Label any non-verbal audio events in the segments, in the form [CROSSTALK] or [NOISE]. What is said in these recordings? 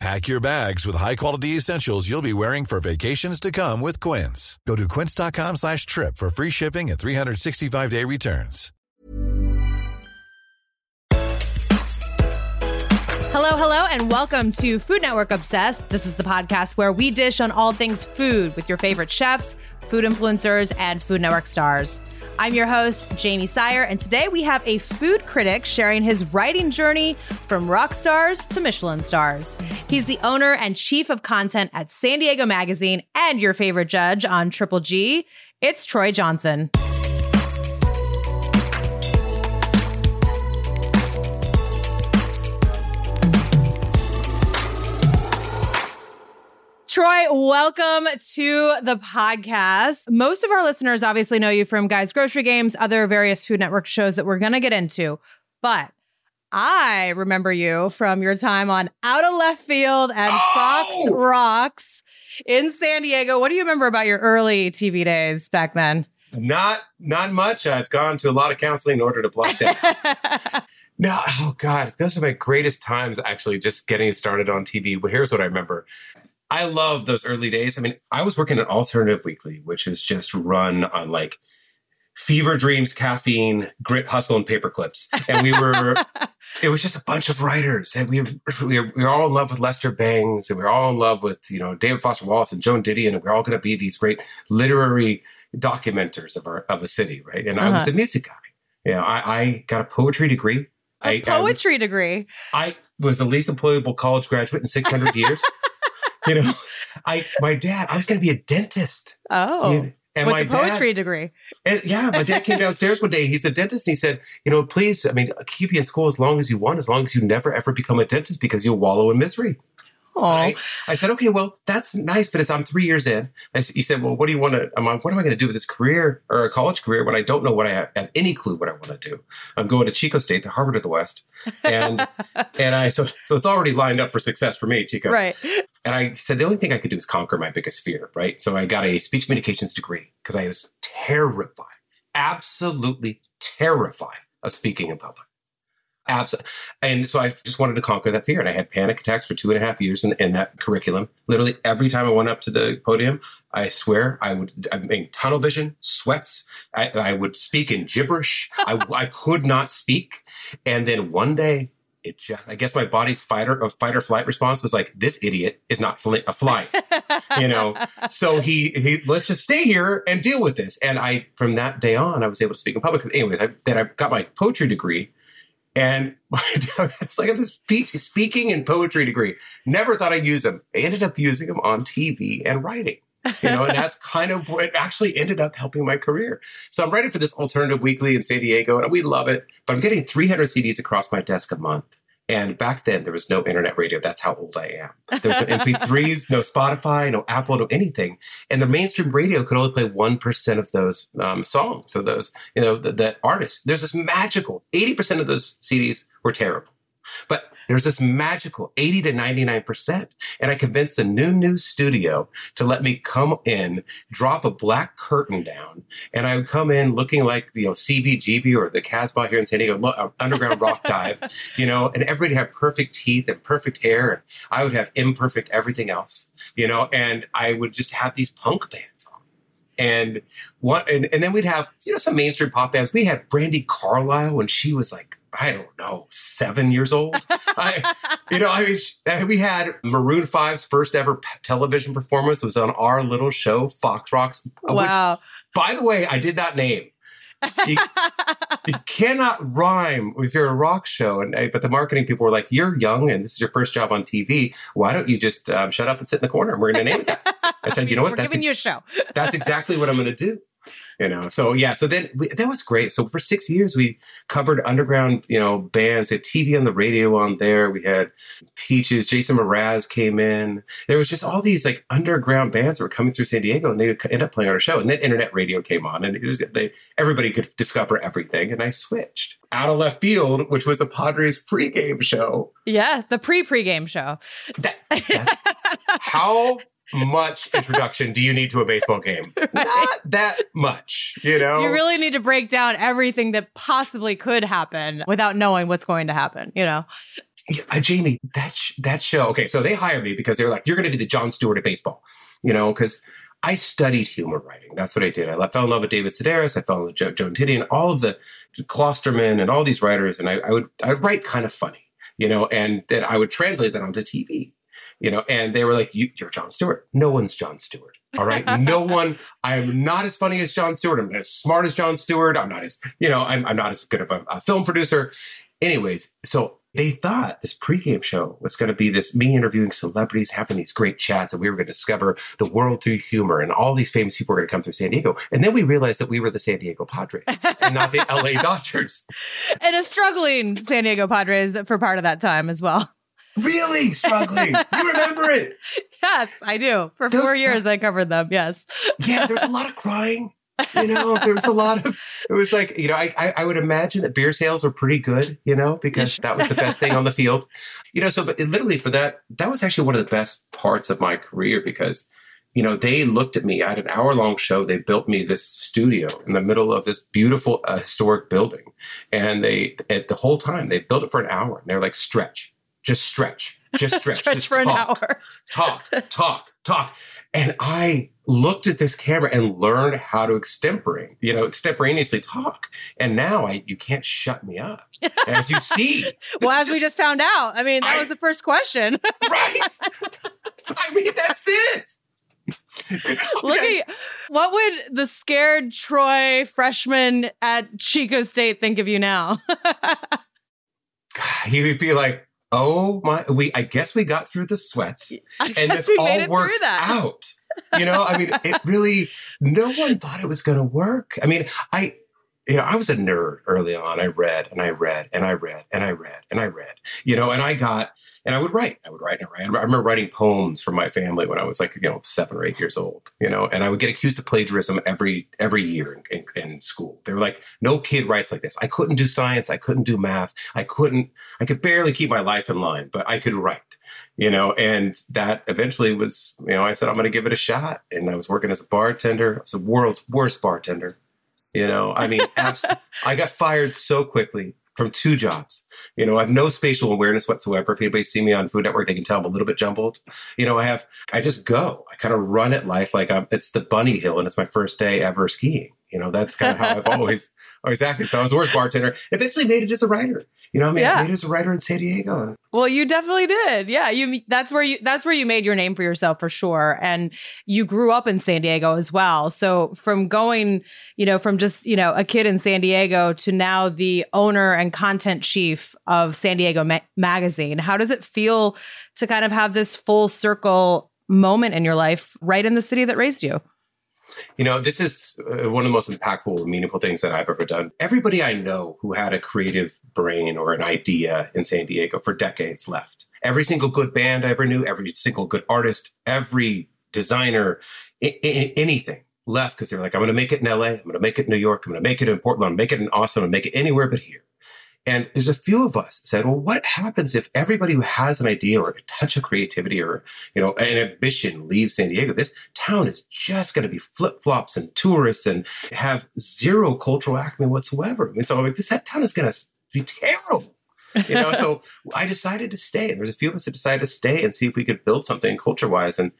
Pack your bags with high-quality essentials you'll be wearing for vacations to come with Quince. Go to quince.com slash trip for free shipping and 365-day returns. Hello, hello, and welcome to Food Network Obsessed. This is the podcast where we dish on all things food with your favorite chefs, food influencers, and Food Network stars. I'm your host, Jamie Sire, and today we have a food critic sharing his writing journey from rock stars to Michelin stars. He's the owner and chief of content at San Diego Magazine and your favorite judge on Triple G. It's Troy Johnson. Troy, welcome to the podcast. Most of our listeners obviously know you from Guys Grocery Games, other various Food Network shows that we're going to get into. But I remember you from your time on Out of Left Field and oh! [GASPS] Fox Rocks in San Diego. What do you remember about your early TV days back then? Not not much. I've gone to a lot of counseling in order to block that. [LAUGHS] no, oh God, those are my greatest times actually just getting started on TV. But here's what I remember. I love those early days. I mean, I was working at Alternative Weekly, which is just run on like fever dreams, caffeine, grit, hustle, and paper clips. And we were, [LAUGHS] it was just a bunch of writers. And we, we, were, we were all in love with Lester Bangs and we were all in love with, you know, David Foster Wallace and Joan Didion. And we are all going to be these great literary documenters of our, of a city. Right. And uh-huh. I was uh-huh. a music guy. Yeah. You know, I, I got a poetry degree. A I, poetry I, degree. I was the least employable college graduate in 600 [LAUGHS] years. You know, [LAUGHS] I my dad, I was going to be a dentist. Oh. You know, and With my poetry dad, degree. And yeah, my dad came downstairs one day. He's a dentist, and he said, "You know, please, I mean, keep you in school as long as you want, as long as you never ever become a dentist, because you'll wallow in misery." I, I, said, okay, well, that's nice, but it's I'm three years in. I, he said, well, what do you want to? I'm like, what am I going to do with this career or a college career when I don't know what I have, have any clue what I want to do? I'm going to Chico State, the Harvard of the West, and [LAUGHS] and I so so it's already lined up for success for me, Chico. Right. And I said the only thing I could do is conquer my biggest fear, right? So I got a speech communications degree because I was terrified, absolutely terrified of speaking in public. Absolutely. And so I just wanted to conquer that fear. And I had panic attacks for two and a half years in, in, that curriculum. Literally every time I went up to the podium, I swear I would, I mean, tunnel vision, sweats. I, I would speak in gibberish. I, I could not speak. And then one day, it just, I guess my body's fighter or fight or flight response was like, this idiot is not fl- a flight, you know? [LAUGHS] So he, he, let's just stay here and deal with this. And I, from that day on, I was able to speak in public. Anyways, I, then I got my poetry degree and [LAUGHS] it's like this speaking and poetry degree. Never thought I'd use them. I ended up using them on TV and writing. You know, and that's kind of what actually ended up helping my career. So I'm writing for this alternative weekly in San Diego, and we love it. But I'm getting 300 CDs across my desk a month. And back then, there was no internet radio. That's how old I am. There was no MP3s, no Spotify, no Apple, no anything. And the mainstream radio could only play 1% of those um, songs. So those, you know, the, the artists. There's this magical 80% of those CDs were terrible. But There's this magical 80 to 99%. And I convinced a new news studio to let me come in, drop a black curtain down, and I would come in looking like, you know, CBGB or the Casbah here in San Diego, uh, underground rock dive, [LAUGHS] you know, and everybody had perfect teeth and perfect hair. And I would have imperfect everything else, you know, and I would just have these punk bands on. And what, and, and then we'd have, you know, some mainstream pop bands. We had Brandi Carlile when she was like I don't know, seven years old. I, you know, I mean, we had Maroon 5's first ever television performance was on our little show, Fox Rocks. Uh, wow. Which, by the way, I did not name. You, you, cannot rhyme with your rock show. And but the marketing people were like, "You're young, and this is your first job on TV. Why don't you just um, shut up and sit in the corner? And we're going to name it that." I said, "You know what? We're that's giving a, you a show. that's exactly what I'm going to do." You know? So yeah so then we, that was great. So for six years we covered underground you know bands. Had tv on the radio on there. We had peaches jason mraz came in. There was just all these like underground bands that were coming through san diego and they would end up playing on our show. And then internet radio came on and it was they everybody could discover everything and i switched. Out of left field which was a padres pregame show. Yeah the pre-pregame show. That, that's [LAUGHS] how much [LAUGHS] introduction do you need to a baseball game? Not that much, you know? You really need to break down everything that possibly could happen without knowing what's going to happen, you know? Yeah, uh, Jamie, that, sh- that show, okay, so they hired me because they were like, you're going to be the Jon Stewart of baseball, you know, because I studied humor writing. That's what I did. I fell in love with David Sedaris. I fell in love with Joe, Joan Didion, all of the Klosterman and all these writers. And I, I would, I would write kind of funny, you know, and then I would translate that onto TV you know, and they were like, you, are Jon Stewart. No one's Jon Stewart. All right. [LAUGHS] no one, I'm not as funny as Jon Stewart. I'm not as smart as Jon Stewart. I'm not as, you know, I'm, I'm not as good of a, a film producer. Anyways, so they thought this pregame show was going to be this me interviewing celebrities, having these great chats, and we were going to discover the world through humor, and all these famous people were going to come through San Diego. And then we realized that we were the San Diego Padres and not the LA [LAUGHS] Dodgers. And a struggling San Diego Padres for part of that time as well. Really struggling. you remember it? [LAUGHS] Yes, I do. For Those, four years, I covered them. Yes. yeah, there's a lot of crying. You know, [LAUGHS] there was a lot of. It was like you know, I, I, I would imagine that beer sales were pretty good. You know, because that was the best thing on the field. [LAUGHS] You know, so but it, literally for that, that was actually one of the best parts of my career because you know, they looked at me. I had an hour long show. They built me this studio in the middle of this beautiful uh, historic building. And they, at the whole time, they built it for an hour. And they're like, stretch, just stretch, just [LAUGHS] stretch, stretch just for talk, an hour. [LAUGHS] talk, talk, talk. And I looked at this camera and learned how to extempore, you know, extemporaneously talk. And now I, you can't shut me up. [LAUGHS] As you see. well, as just, we just found out. I mean, that I, was the first question. right. I mean, that's it. Look at you. what would the scared Troy freshman at Chico State think of you now? he would be like, oh my, we, I guess we got through the sweats and this all worked out. You know, I mean, it really, no one thought it was going to work. I mean, I, you know, I was a nerd early on. I read and I read and I read and I read and I read, you know, and I got, and I would write, I would write and write. I remember writing poems for my family when I was like, you know, seven or eight years old, you know, and I would get accused of plagiarism every, every year in, in, in school. They were like, no kid writes like this. I couldn't do science. I couldn't do math. I couldn't, I could barely keep my life in line, but I could write, you know, and that eventually was, you know, I said, I'm going to give it a shot. And I was working as a bartender. I was the world's worst bartender you know, I mean, abs- I got fired so quickly from two jobs. You know, I have no spatial awareness whatsoever. If anybody see me on Food Network, they can tell I'm a little bit jumbled. You know, I have, I just go. I kind of run at life like I'm, it's the bunny hill and it's my first day ever skiing. You know, that's kind of how I've [LAUGHS] always, always acted. So I was the worst bartender. Eventually made it as a writer. You know, I mean, yeah. I made it as a writer in San Diego. Well, you definitely did. Yeah, you. That's where you. That's where you made your name for yourself for sure. And you grew up in San Diego as well. So from going, you know, from just you know a kid in San Diego to now the owner and content chief of San Diego Ma- Magazine, how does it feel to kind of have this full circle moment in your life, right in the city that raised you? You know, this is uh, one of the most impactful, meaningful things that I've ever done. Everybody I know who had a creative brain or an idea in San Diego for decades left. Every single good band I ever knew, every single good artist, every designer, I- I- anything left because they're like, I'm going to make it in LA. I'm going to make it in New York. I'm going to make it in Portland. I'm going to make it in Austin. I'm going to make it anywhere but here. And there's a few of us said, well, what happens if everybody who has an idea or a touch of creativity or, you know, an ambition leaves San Diego? This town is just going to be flip flops and tourists and have zero cultural acme whatsoever. And so I'm like, this town is going to be terrible. you know, so [LAUGHS] I decided to stay. And there's a few of us that decided to stay and see if we could build something culture wise. And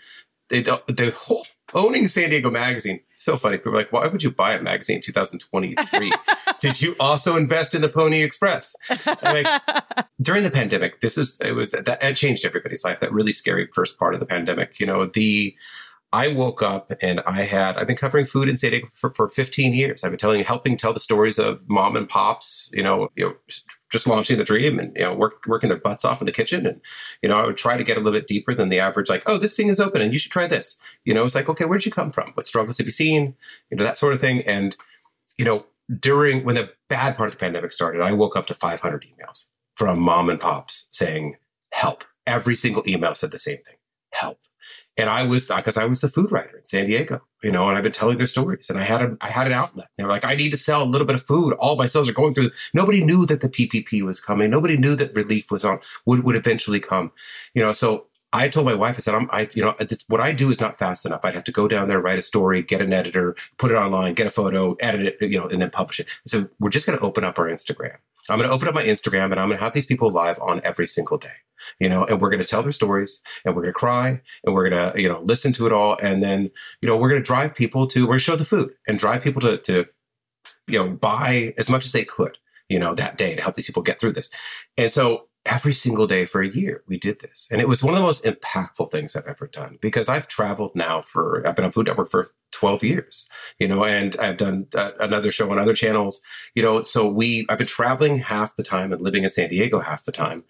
they, the, the whole owning San Diego Magazine, so funny. People are like, why would you buy a magazine in 2023? [LAUGHS] Did you also invest in the Pony Express? Like, [LAUGHS] during the pandemic, this was, it was, that, that changed everybody's life. That really scary first part of the pandemic. You know, the, I woke up and I had, I've been covering food in San Diego for, for 15 years. I've been telling, helping tell the stories of mom and pops, you know, you know, just launching the dream and, you know, work, working their butts off in the kitchen. And, you know, I would try to get a little bit deeper than the average, like, oh, this thing is open and you should try this. You know, it's like, okay, where'd you come from? What struggles have you seen? You know, that sort of thing. And, you know, during, when the bad part of the pandemic started, I woke up to 500 emails from mom and pops saying, help. Every single email said the same thing, help and I was because I was the food writer in San Diego, you know, and I've been telling their stories, and I had a I had an outlet. They were like, I need to sell a little bit of food. All my sales are going through. Nobody knew that the PPP was coming. Nobody knew that relief was on would would eventually come, you know. So I told my wife, I said, I'm, I, you know, what I do is not fast enough. I'd have to go down there, write a story, get an editor, put it online, get a photo, edit it, you know, and then publish it. So we're just going to open up our Instagram. I'm going to open up my Instagram and I'm going to have these people live on every single day, you know, and we're going to tell their stories and we're going to cry and we're going to, you know, listen to it all. And then, you know, we're going to drive people to, we're going to show the food and drive people to, to, you know, buy as much as they could, you know, that day to help these people get through this. And so every single day for a year we did this. And it was one of the most impactful things i've ever done because i've traveled now for i've been on food network for 12 years you know and i've done uh, another show on other channels you know so we i've been traveling half the time and living in san diego half the time.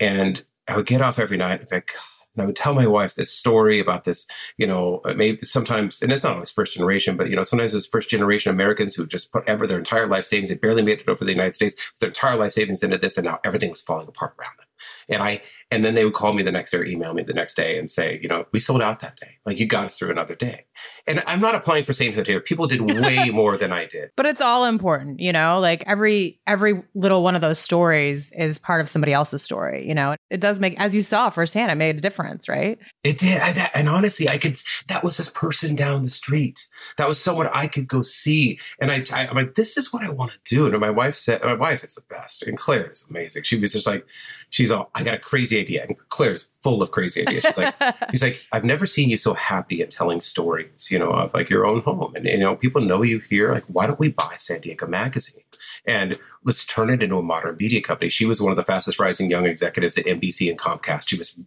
And i would get off every night and be like and I would tell my wife this story about this, you know, maybe sometimes, and it's not always first generation, but, you know, sometimes it's first generation Americans who just put ever their entire life savings, they barely made it over the United States, their entire life savings into this, and now everything was falling apart around them. And I, and then they would call me the next day or email me the next day and say, you know, we sold out that day. Like you got us through another day. And I'm not applying for sainthood here. People did way [LAUGHS] more than I did. But it's all important, you know, like every, every little one of those stories is part of somebody else's story, you know, it does make, as you saw firsthand, it made a difference, right? It did. I, that, and honestly, I could, that was this person down the street. That was someone I could go see. And I, I I'm like, this is what I want to do. And my wife said, my wife is the best. And Claire is amazing. She was just like, she's all, I got a crazy idea. And Claire's full of crazy ideas. She's like, [LAUGHS] he's like, I've never seen you so happy at telling stories, you know, of like your own home. And, you know, people know you here. Like, why don't we buy San Diego Magazine? And let's turn it into a modern media company. She was one of the fastest rising young executives at NBC and Comcast. She was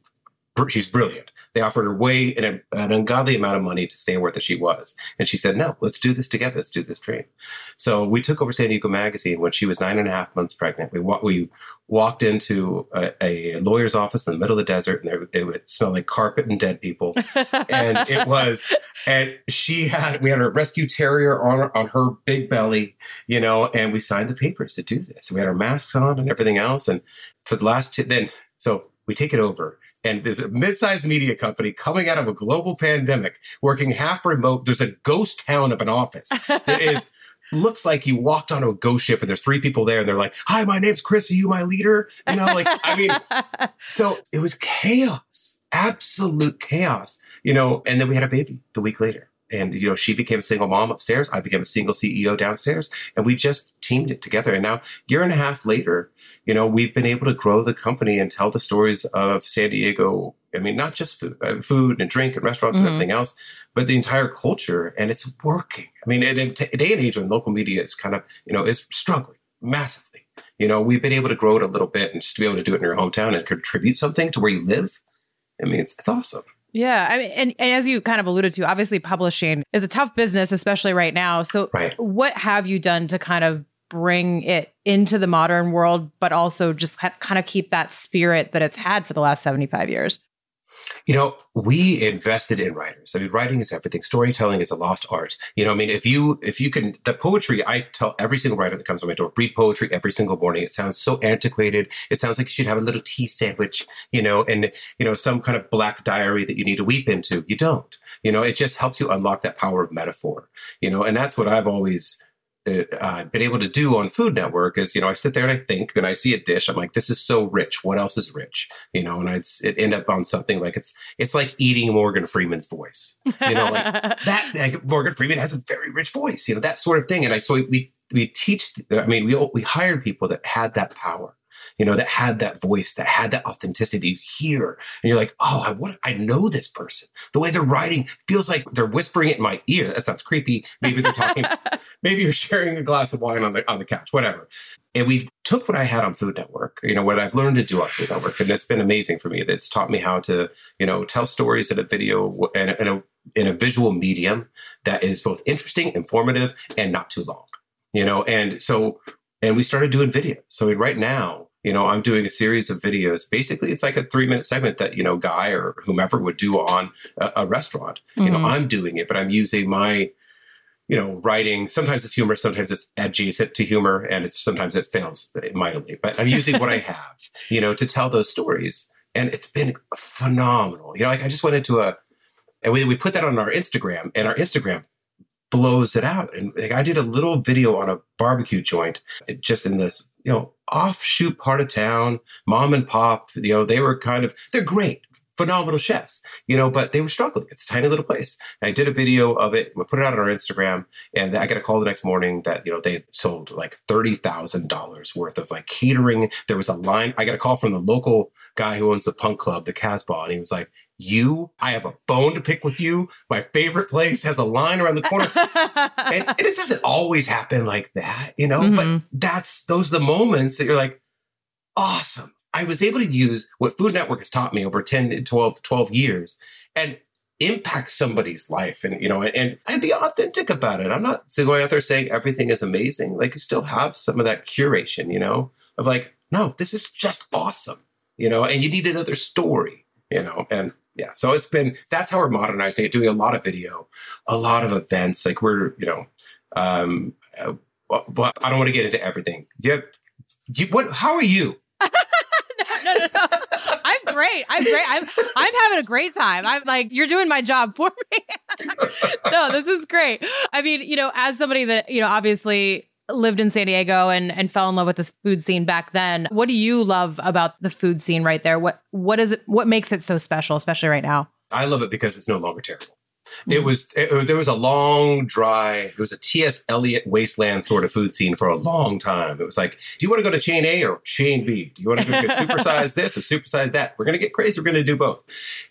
she's brilliant. They offered her way an, an ungodly amount of money to stay where that she was. And she said, no, let's do this together. Let's do this dream. So we took over San Diego Magazine when she was nine and a half months pregnant. We, we walked into a, a lawyer's office in the middle of the desert and there, it would smell like carpet and dead people. and it was, and she had, we had a rescue terrier on her, on her big belly, you know, and we signed the papers to do this. We had our masks on and everything else. And for the last two, then, so we take it over and there's a mid-sized media company coming out of a global pandemic, working half remote. There's a ghost town of an office that is [LAUGHS] looks like you walked onto a ghost ship and there's three people there and they're like, "Hi, my name's Chris. Are you my leader?" You know, like I mean, [LAUGHS] so it was chaos, absolute chaos. You know, and then we had a baby the week later. And, you know, she became a single mom upstairs. I became a single CEO downstairs. And we just teamed it together. And now, year and a half later, you know, we've been able to grow the company and tell the stories of San Diego. I mean, not just food, uh, food and drink and restaurants mm-hmm. and everything else, but the entire culture. And it's working. I mean, in a day and age when local media is kind of, you know, is struggling massively. You know, we've been able to grow it a little bit and just to be able to do it in your hometown and contribute something to where you live. I mean, it's, it's awesome. Yeah, I mean, and, and as you kind of alluded to, obviously publishing is a tough business, especially right now. So, right. what have you done to kind of bring it into the modern world, but also just kind of keep that spirit that it's had for the last 75 years? You know, we invested in writers. I mean, writing is everything. Storytelling is a lost art. You know, I mean, if you if you can the poetry, I tell every single writer that comes on my door, read poetry every single morning. It sounds so antiquated. It sounds like you should have a little tea sandwich, you know, and you know, some kind of black diary that you need to weep into. You don't. You know, it just helps you unlock that power of metaphor. You know, and that's what I've always uh, been able to do on Food Network is, you know, I sit there and I think and I see a dish. I'm like, this is so rich. What else is rich? You know, and I'd it end up on something like it's it's like eating Morgan Freeman's voice. You know, like [LAUGHS] that. Like Morgan Freeman has a very rich voice. You know, that sort of thing. And I so we we teach. I mean, we we hired people that had that power you know, that had that voice, that had that authenticity. You hear and you're like, oh, I want, I know this person. The way they're writing feels like they're whispering it in my ear. That sounds creepy. Maybe they're talking, [LAUGHS] maybe you're sharing a glass of wine on the, on the couch, whatever. And we took what I had on Food Network, you know, what I've learned to do on Food Network. And it's been amazing for me. It's taught me how to, you know, tell stories in a video and in a, in a visual medium that is both interesting, informative, and not too long, you know, and so, and we started doing video. So right now, you know, I'm doing a series of videos. Basically, it's like a three minute segment that, you know, Guy or whomever would do on a, a restaurant. Mm-hmm. You know, mm-hmm. I'm doing it, but I'm using my, you know, writing. Sometimes it's humor, sometimes it's adjacent to humor, and it's sometimes it fails mightily. But I'm using what I [LAUGHS] have, you know, to tell those stories. And it's been phenomenal. You know, like I just went into a, and we, we put that on our Instagram, and our Instagram blows it out. And like, I did a little video on a barbecue joint just in this, you know, offshoot part of town, mom and pop, you know, they were kind of, they're great, phenomenal chefs, you know, but they were struggling. It's a tiny little place. And I did a video of it. We put it out on our Instagram and I got a call the next morning that, you know, they sold like $30,000 worth of like catering. There was a line. I got a call from the local guy who owns the punk club, the Casbah. And he was like, you, I have a bone to pick with you. My favorite place has a line around the corner. [LAUGHS] and, and, it doesn't always happen like that, you know, mm-hmm. but that's, those are the moments that you're like, awesome. I was able to use what Food Network has taught me over 10, 12, 12 years and impact somebody's life and, you know, and, and be authentic about it. I'm not going out there saying everything is amazing. Like you still have some of that curation, you know, of like, no, this is just awesome, you know, and you need another story, you know, and yeah so it's been that's how we're modernizing it doing a lot of video a lot of events like we're you know um uh, but i don't want to get into everything do you, have, you what how are you. [LAUGHS] I'm great. I'm great. I'm I'm having a great time. I'm like, you're doing my job for me. [LAUGHS] no, this is great. I mean, you know, as somebody that, you know, obviously lived in San Diego and and fell in love with the food scene back then. What do you love about the food scene right there? What what is it what makes it so special especially right now? I love it because it's no longer terrible. Mm-hmm. It was it, there was a long dry it was a T.S. Eliot wasteland sort of food scene for a long time. It was like, do you want to go to chain A or chain B? Do you want to go [LAUGHS] supersize this or supersize that? We're going to get crazy. We're going to do both.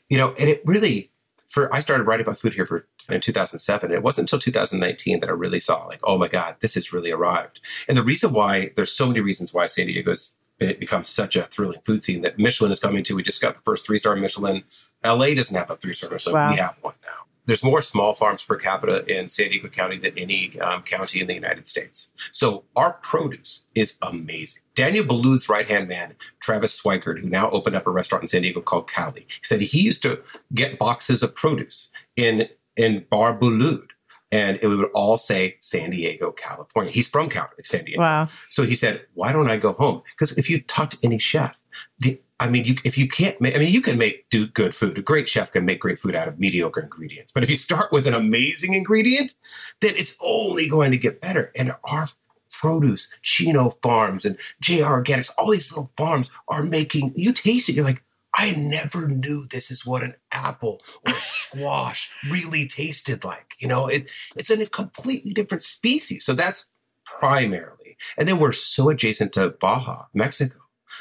You know, and it really for I started writing about food here for in 2007. It wasn't until 2019 that I really saw like, oh my God, this has really arrived. And the reason why there's so many reasons why San Diego's it becomes such a thrilling food scene that Michelin is coming to. We just got the first three star Michelin. LA doesn't have a three star Michelin. Wow. We have one now there's more small farms per capita in San Diego County than any um, county in the United States. So our produce is amazing. Daniel Boulud's right hand man, Travis Swikard, who now opened up a restaurant in San Diego called Callie, said he used to get boxes of produce in in Bar Boulud and it would all say San Diego, California. He's from San Diego. Wow. So he said, why don't I go home? Because if you talk to any chef, the, I mean, you, if you can't make, I mean, you can make do good food. A great chef can make great food out of mediocre ingredients. But if you start with an amazing ingredient, then it's only going to get better. And our produce, Chino Farms and JR Organics, all these little farms are making, you taste it, you're like, I never knew this is what an apple or [LAUGHS] squash really tasted like. You know, it, it's a completely different species. So that's primarily. And then we're so adjacent to Baja, Mexico.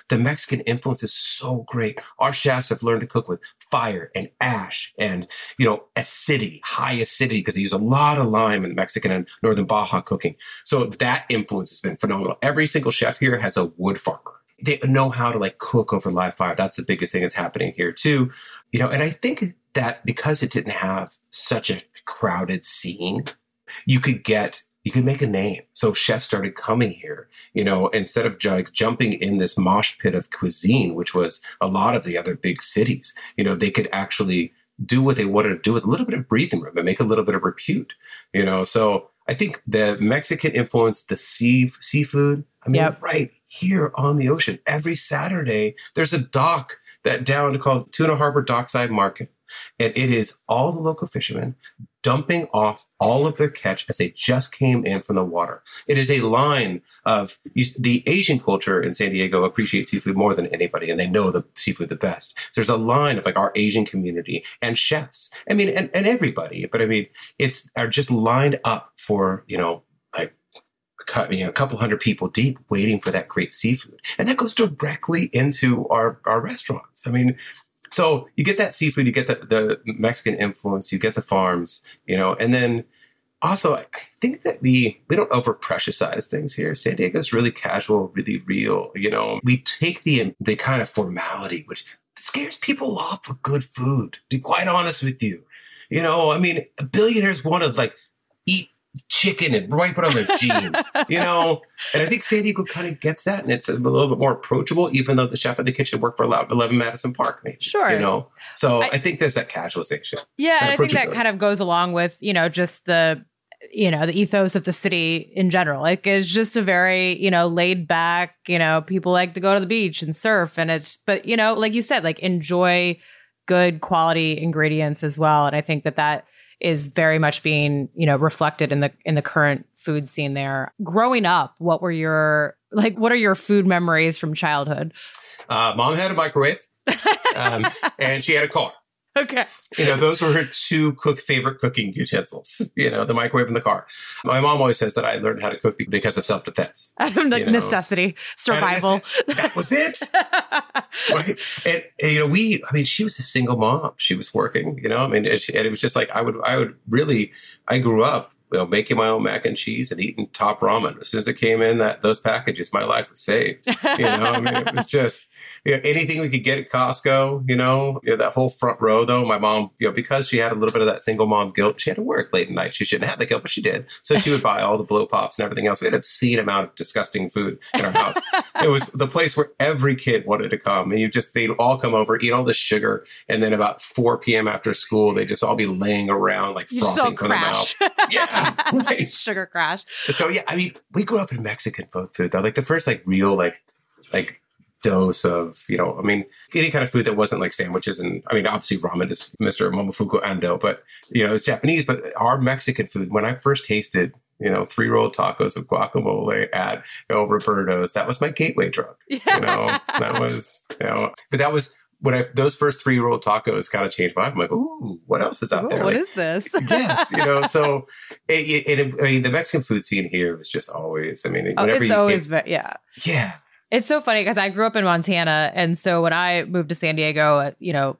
The Mexican influence is so great. Our chefs have learned to cook with fire and ash and, you know, acidity, high acidity, because they use a lot of lime in Mexican and Northern Baja cooking. So that influence has been phenomenal. Every single chef here has a wood farmer they know how to like cook over live fire. That's the biggest thing that's happening here too. You know, and I think that because it didn't have such a crowded scene, you could get you could make a name. So chefs started coming here, you know, instead of like jumping in this mosh pit of cuisine, which was a lot of the other big cities, you know, they could actually do what they wanted to do with a little bit of breathing room and make a little bit of repute, you know. So I think the Mexican influence, the sea seafood. I mean, yep. right here on the ocean. Every Saturday, there's a dock that down called Tuna Harbor Dockside Market. And it is all the local fishermen dumping off all of their catch as they just came in from the water. It is a line of the Asian culture in San Diego appreciates seafood more than anybody, and they know the seafood the best. So there's a line of like our Asian community and chefs. I mean, and, and everybody, but I mean, it's are just lined up for, you know, like you know, a couple hundred people deep waiting for that great seafood. And that goes directly into our, our restaurants. I mean, so you get that seafood, you get the, the Mexican influence, you get the farms, you know, and then also I think that we we don't over preciouscize things here. San Diego's really casual, really real. You know, we take the the kind of formality which scares people off for good food. To be quite honest with you, you know, I mean, billionaires want to like eat chicken and wipe it on their jeans, you know? And I think San Diego kind of gets that and it's a little bit more approachable, even though the chef at the kitchen worked for 11 Madison Park, maybe. Sure. You know? So I, I think there's that casualization. Yeah. And I think that kind of goes along with, you know, just the, you know, the ethos of the city in general. Like it's just a very, you know, laid back, you know, people like to go to the beach and surf and it's, but, you know, like you said, like enjoy good quality ingredients as well. And I think that that, is very much being you know reflected in the in the current food scene there. Growing up what were your like what are your food memories from childhood? Uh, mom had a microwave um, and she had a car [LAUGHS] Okay. You know, those were her two cook favorite cooking utensils, you know, the microwave and the car. My mom always says that I learned how to cook because of self defense. [LAUGHS] Out of like necessity, survival. that was it. [LAUGHS] right. And, and, you know, we, I mean, she was a single mom. She was working, you know, I mean, and, she, and it was just like, I would, I would really, I grew up you know, making my own mac and cheese and eating top ramen. As soon as it came in that those packages, my life was saved. [LAUGHS] You know, I mean, it was just you know, anything we could get at Costco. You know, you know, that whole front row though. My mom, you know, because she had a little bit of that single mom guilt, she had to work late at night. She shouldn't have the guilt, but she did. So she would buy all the blow pops and everything else. We had an obscene amount of disgusting food in our house. it was the place where every kid wanted to come, and you just they'd all come over, eat all the sugar, and then about 4 p.m. after school, they just all be laying around like frothing from the mouth. Yeah. [LAUGHS] Sugar crash. So yeah, I mean, we grew up in Mexican food though. Like the first like real like like dose of, you know, I mean, any kind of food that wasn't like sandwiches and I mean, obviously ramen is Mr. Momofuku Ando, but you know, it's Japanese, but our Mexican food, when I first tasted, you know, three roll tacos of guacamole at El Roberto's, that was my gateway drug. You [LAUGHS] know, that was, you know, but that was when I those first three roll tacos kind of changed my life. I'm like, ooh, what else is out ooh, there? What like, is this? [LAUGHS] yes, you know. So, [LAUGHS] it, it, I mean, the Mexican food scene here was just always. I mean, oh, it's you always, came, yeah, yeah. It's so funny because I grew up in Montana, and so when I moved to San Diego, at you know,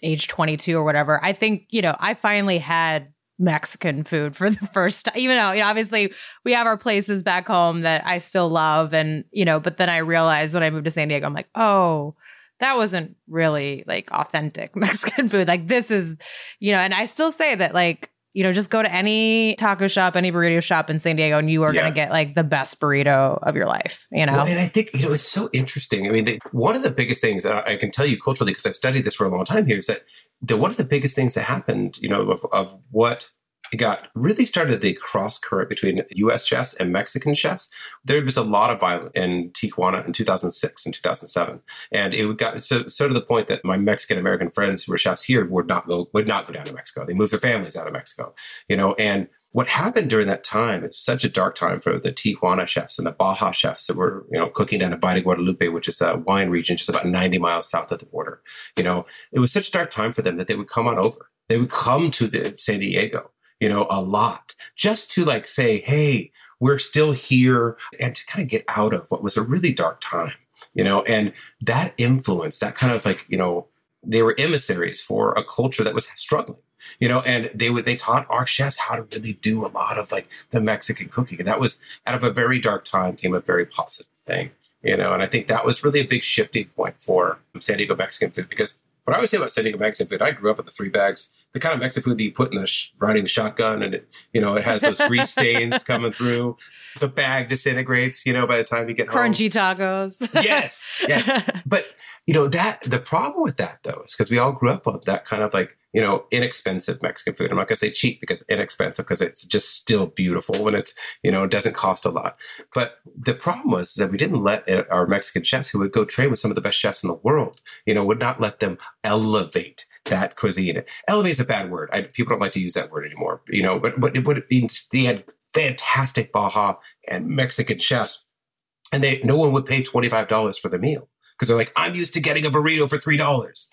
age 22 or whatever, I think you know I finally had Mexican food for [LAUGHS] the first time. Even though, you know, obviously we have our places back home that I still love. And, you know, but then I realized when I moved to San Diego, I'm like, oh, that wasn't really like authentic [LAUGHS] Mexican food. Like this is, you know, and I still say that like, you know, just go to any taco shop, any burrito shop in San Diego, and you are yeah. going to get like the best burrito of your life, you know? Well, and I think, you know, it's so interesting. I mean, the, one of the biggest things that I can tell you culturally, because I've studied this for a long time here, is that the, one of the biggest things that happened, you know, of, of what it got really started the cross current between US chefs and Mexican chefs. There was a lot of violence in Tijuana in 2006 and 2007. And it got so, so to the point that my Mexican American friends who were chefs here would not go, would not go down to Mexico. They moved their families out of Mexico, you know, and what happened during that time, it's such a dark time for the Tijuana chefs and the Baja chefs that were, you know, cooking down in Valle Guadalupe, which is a wine region just about 90 miles south of the border. You know, it was such a dark time for them that they would come on over. They would come to the San Diego you know, a lot just to like say, Hey, we're still here and to kind of get out of what was a really dark time, you know, and that influence, that kind of like, you know, they were emissaries for a culture that was struggling you know? And they would they taught our chefs how to really do a lot of like the mexican cooking and that was out of a very dark time came a very positive thing you know? And i think that was really a big shifting point for san diego mexican food because what i always say about san diego mexican food i grew up with the three bags the kind of Mexican food that you put in the sh- riding shotgun and it, you know, it has those grease stains [LAUGHS] coming through. The bag disintegrates, you know, by the time you get Crunchy home. tacos. yes, yes. [LAUGHS] But, you know, that the problem with that though is because we all grew up on that kind of like, you know, inexpensive Mexican food. I'm not going to say cheap because inexpensive because it's just still beautiful when it's, you know, it doesn't cost a lot. But the problem was that we didn't let uh, our Mexican chefs who would go train with some of the best chefs in the world, you know, would not let them elevate that cuisine. Elevate is a bad word. I, people don't like to use that word anymore, you know, but, but it means, they had fantastic Baja and Mexican chefs and they, no one would pay $25 for the meal because they're like, I'm used to getting a burrito for $3.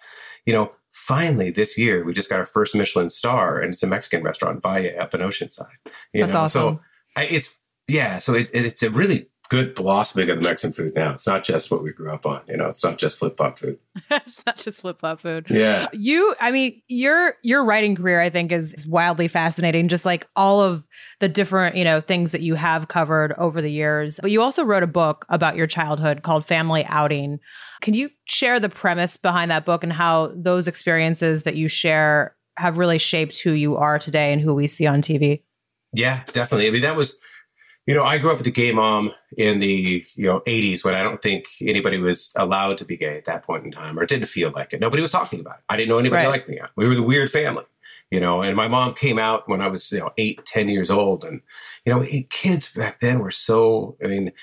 You know, finally this year we just got our first Michelin star and it's a Mexican restaurant Valle up in Oceanside. You That's know, awesome. so I, it's, yeah, so it, it's a really good blossoming of the Mexican food now. It's not just what we grew up on, you know, it's not just flip flop food. [LAUGHS] it's not just flip flop food. Yeah. You, I mean, your your writing career, I think, is, is wildly fascinating. Just like all of the different, you know, things that you have covered over the years. But you also wrote a book about your childhood called Family Outing. Can you share the premise behind that book and how those experiences that you share have really shaped who you are today and who we see on TV? Yeah, definitely. I mean, that was, you know, I grew up with a gay mom in the, you know, 80s when I don't think anybody was allowed to be gay at that point in time or didn't feel like it. Nobody was talking about it. I didn't know anybody Right. like me. We were the weird family, you know, and my mom came out when I was, you know, eight, ten years old. And, you know, kids back then were so, I mean,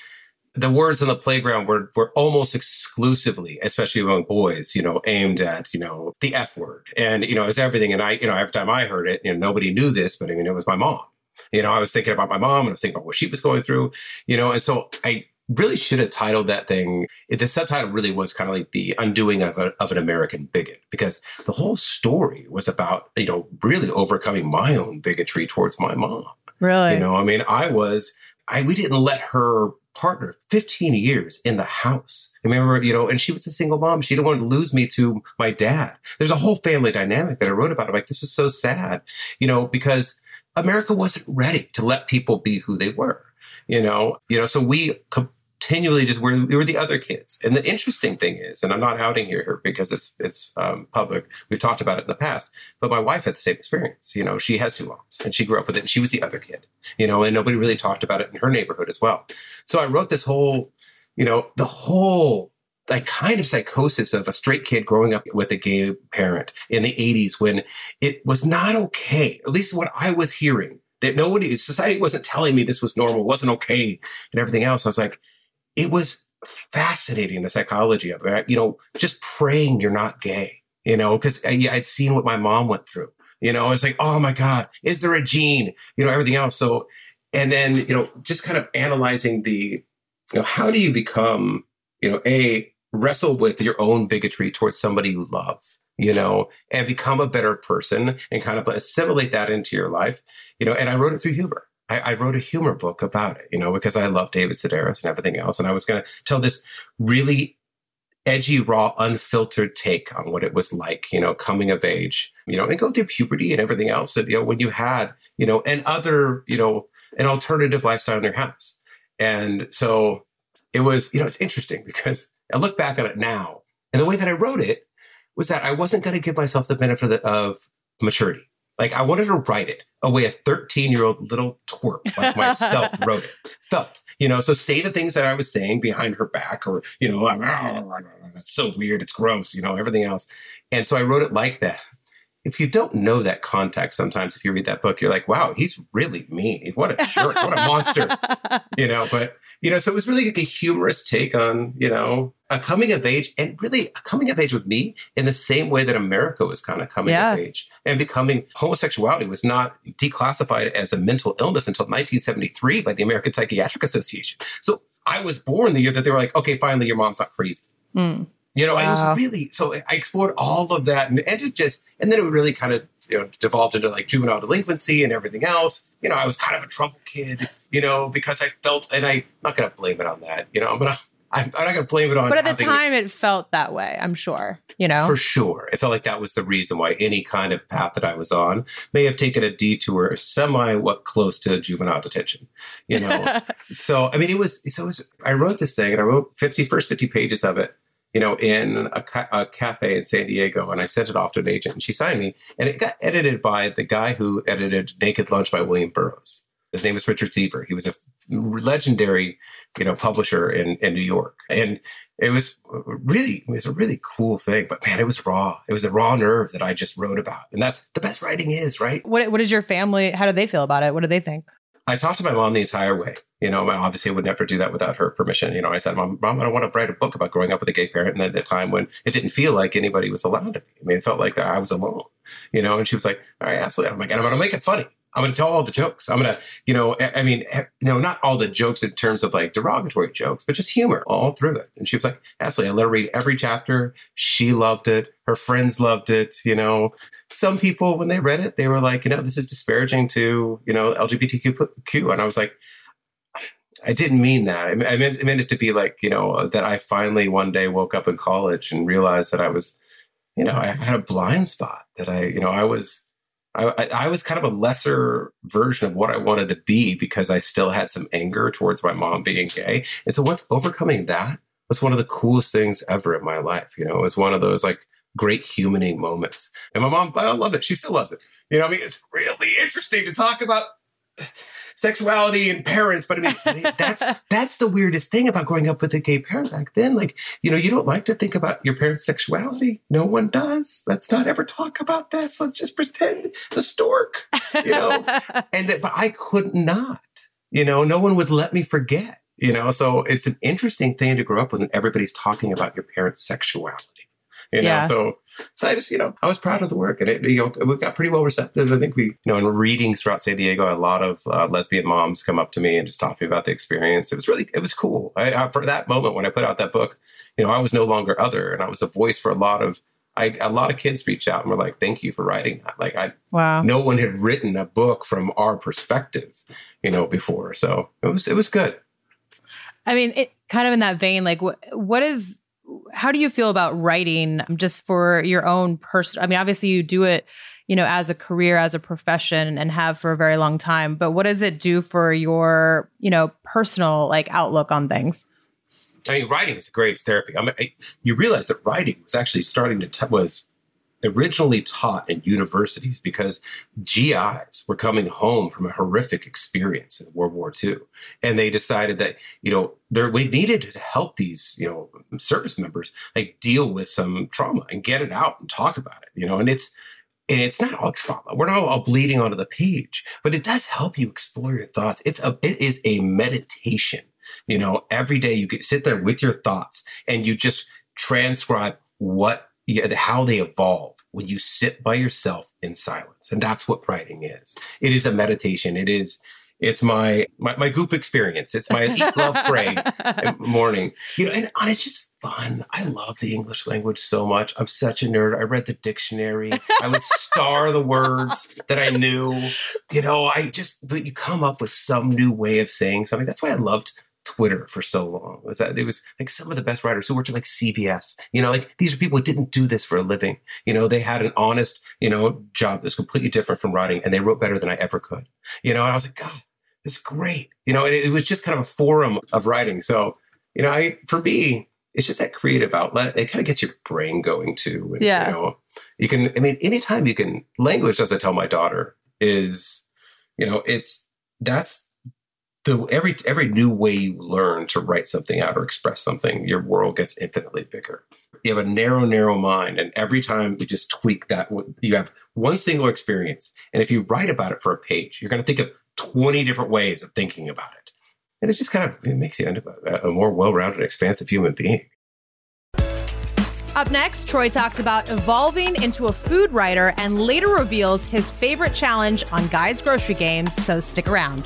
the words on the playground were, were almost exclusively, especially among boys, you know, aimed at, you know, the F word. And, you know, it was everything. And I, you know, every time I heard it, you know, nobody knew this, but I mean, it was my mom. You know, I was thinking about my mom and I was thinking about what she was going through, you know, and so I really should have titled that thing. It, the subtitle really was kind of like the undoing of, a, of an American bigot because the whole story was about, you know, really overcoming my own bigotry towards my mom. Really? You know, I mean, I was, I, we didn't let her partner 15 years in the house. I remember, you know, and she was a single mom. She didn't want to lose me to my dad. There's a whole family dynamic that I wrote about. I'm like, this is so sad, you know, because America wasn't ready to let people be who they were, you know, you know, so we continually just were, we were the other kids. And the interesting thing is, and I'm not outing here because it's, it's um, public. We've talked about it in the past, but my wife had the same experience. You know, she has two moms and she grew up with it and she was the other kid, you know, and nobody really talked about it in her neighborhood as well. So I wrote this whole, you know, the whole like kind of psychosis of a straight kid growing up with a gay parent in the 80s when it was not okay, at least what I was hearing, that nobody, society wasn't telling me this was normal, wasn't okay, and everything else. I was like, it was fascinating, the psychology of it. You know, just praying you're not gay, you know, because I'd seen what my mom went through. You know, it's like, oh my God, is there a gene? You know, everything else. So, and then, you know, just kind of analyzing the, you know, how do you become, you know, a wrestle with your own bigotry towards somebody you love, you know, and become a better person and kind of assimilate that into your life, you know, and I wrote it through humor. I, I wrote a humor book about it, you know, because I love David Sedaris and everything else. And I was going to tell this really edgy, raw, unfiltered take on what it was like, you know, coming of age, you know, and go through puberty and everything else that, you know, when you had, you know, and other, you know, an alternative lifestyle in your house. And so it was, you know, it's interesting [LAUGHS] because I look back on it now and the way that I wrote it was that I wasn't going to give myself the benefit of, the, of maturity. Like I wanted to write it a way a 13 year old little twerp like myself [LAUGHS] wrote it, felt, you know, so say the things that I was saying behind her back or, you know, that's oh, so weird. It's gross, you know, everything else. And so I wrote it like that. If you don't know that context, sometimes if you read that book, you're like, wow, he's really mean. What a jerk. what a monster. [LAUGHS] You know, but, you know, so it was really like a humorous take on, you know, a coming of age and really a coming of age with me in the same way that America was kind of coming Yeah. of age and becoming homosexuality was not declassified as a mental illness until 1973 by the American Psychiatric Association. So I was born the year that they were like, okay, finally, your mom's not crazy. Hmm. You know, and it was really so I explored all of that and, and it just and then it really kind of you know devolved into like juvenile delinquency and everything else. You know, I was kind of a trouble kid, you know, because I felt and I'm not gonna blame it on that, you know, I'm gonna I'm, [LAUGHS] I'm not gonna blame it on But at the time, it felt that way. I'm sure. You know. for sure. It felt like that was the reason why any kind of path that I was on may have taken a detour semi what close to juvenile detention, you know. [LAUGHS] so I mean, it was so it was. I wrote this thing and I wrote 50 first 50 pages of it, you know, in a, ca- a cafe in San Diego, and I sent it off to an agent, and she signed me, and it got edited by the guy who edited Naked Lunch by William Burroughs. His name is Richard Seaver. He was a legendary, you know, publisher in, in New York. And it was really, it was a really cool thing, but man, it was raw. It was a raw nerve that I just wrote about. And that's the best writing is, right? what What did your family? How do they feel about it? What do they think? I talked to my mom the entire way. You know, obviously I would never do that without her permission. You know, I said, Mom, Mom, I don't want to write a book about growing up with a gay parent. And at the time when it didn't feel like anybody was allowed to be. I mean, it felt like I was alone, you know, and she was like, all right, absolutely. I'm like, and I'm going to make it funny. I'm going to tell all the jokes. I'm going to, you know, I mean, eh, no, not all the jokes in terms of like derogatory jokes, but just humor all through it. And she was like, absolutely. I let her read every chapter. She loved it. Her friends loved it. You know, some people, when they read it, they were like, you know, this is disparaging to, you know, LGBTQ. And I was like, I didn't mean that. I meant, I meant it to be like, you know, that I finally one day woke up in college and realized that I was, you know, I had a blind spot that I, you know, I was, I, I, was kind of a lesser version of what I wanted to be because I still had some anger towards my mom being gay. And so once overcoming that was one of the coolest things ever in my life. You know, it was one of those like great humaning moments. And my mom, I love it. She still loves it. You know, I mean, it's really interesting to talk about sexuality and parents. But I mean, [LAUGHS] that's that's the weirdest thing about growing up with a gay parent back then. Like, you know, you don't like to think about your parents' sexuality. No one does. Let's not ever talk about this. Let's just pretend the stork. You know, [LAUGHS] and that, but I could not. You know, no one would let me forget. You know, so it's an interesting thing to grow up with, and everybody's talking about your parents' sexuality. You know, yeah. so so I just, you know, I was proud of the work and it, you know, it got pretty well receptive. I think we, you know, in readings throughout San Diego, a lot of uh, lesbian moms come up to me and just talk to me about the experience. It was really, it was cool. I, I, for that moment when I put out that book, you know, I was no longer other and I was a voice for a lot of, I, a lot of kids reach out and were like, thank you for writing that. Like I, wow, no one had written a book from our perspective, you know, before. So it was, it was good. I mean, it kind of in that vein, like what, what is, how do you feel about writing just for your own person? I mean, obviously you do it, you know, as a career, as a profession and have for a very long time, but what does it do for your, you know, personal like outlook on things? I mean, writing is the greatest therapy. I mean, I, you realize that writing was actually starting to t- was originally taught in universities because GIs were coming home from a horrific experience in World War II. And they decided that, you know, there, we needed to help these, you know, service members like deal with some trauma and get it out and talk about it, you know, and it's, and it's not all trauma. We're not all bleeding onto the page, but it does help you explore your thoughts. It's a, it is a meditation. You know, every day you get sit there with your thoughts and you just transcribe what how they evolve when you sit by yourself in silence. And that's what writing is. It is a meditation. It is, it's my, my, my goop experience. It's my eat, love, pray [LAUGHS] morning. You know, and, and it's just fun. I love the English language so much. I'm such a nerd. I read the dictionary. I would star the words that I knew. You know, I just, but you come up with some new way of saying something. That's why I loved Twitter for so long was that it was like some of the best writers who worked at like CVS. You know, like these are people who didn't do this for a living. You know, they had an honest, you know, job that was completely different from writing and they wrote better than I ever could. You know, and I was like, God, this is great. You know, it, it was just kind of a forum of writing. So, you know, I, for me, it's just that creative outlet. It kind of gets your brain going too. And, yeah. You know, you can, I mean, anytime you can, language, as I tell my daughter, is, you know, it's, that's the every every new way you learn to write something out or express something, your world gets infinitely bigger. You have a narrow, narrow mind, and every time you just tweak that, you have one single experience. And if you write about it for a page, you're going to think of 20 different ways of thinking about it. And it just kind of it makes you end up a, a more well-rounded, expansive human being. Up next, Troy talks about evolving into a food writer and later reveals his favorite challenge on Guy's Grocery Games, so stick around.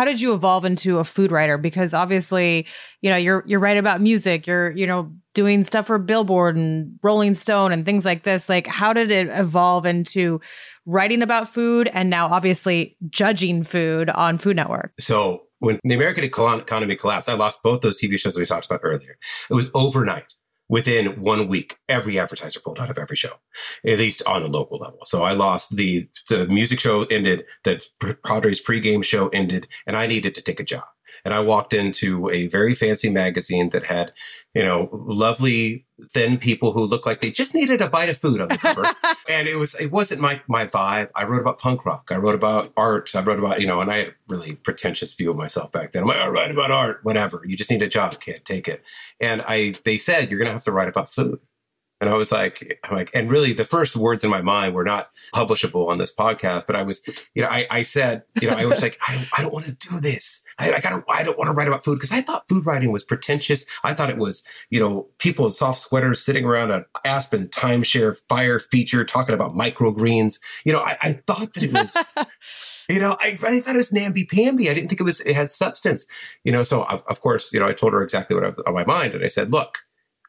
How did you evolve into a food writer because obviously you know you're you're writing about music you're you know doing stuff for billboard and rolling stone and things like this like how did it evolve into writing about food and now obviously judging food on food network So when the American economy collapsed, I lost both those TV shows that we talked about earlier. It was overnight. Within one week, every advertiser pulled out of every show, at least on a local level. So I lost the the music show ended, the Padres pregame show ended, and I needed to take a job. And I walked into a very fancy magazine that had, you know, lovely thin people who looked like they just needed a bite of food on the cover. [LAUGHS] and it was it wasn't my my vibe. I wrote about punk rock. I wrote about art. I wrote about, you know, and I had a really pretentious view of myself back then. I'm like, I write about art, whatever. You just need a job, kid. Take it. And I they said you're gonna have to write about food. And I was like, I'm like, and really the first words in my mind were not publishable on this podcast, but I was, you know, I, I said, you know, I was like, [LAUGHS] I don't, I don't want to do this. I, I gotta, I don't want to write about food because I thought food writing was pretentious. I thought it was, you know, people in soft sweaters sitting around an Aspen timeshare fire feature talking about microgreens. You know, I, I thought that it was, [LAUGHS] you know, I, I thought it was namby pamby. I didn't think it was, it had substance, you know, so of, of course, you know, I told her exactly what I was on my mind. And I said, look,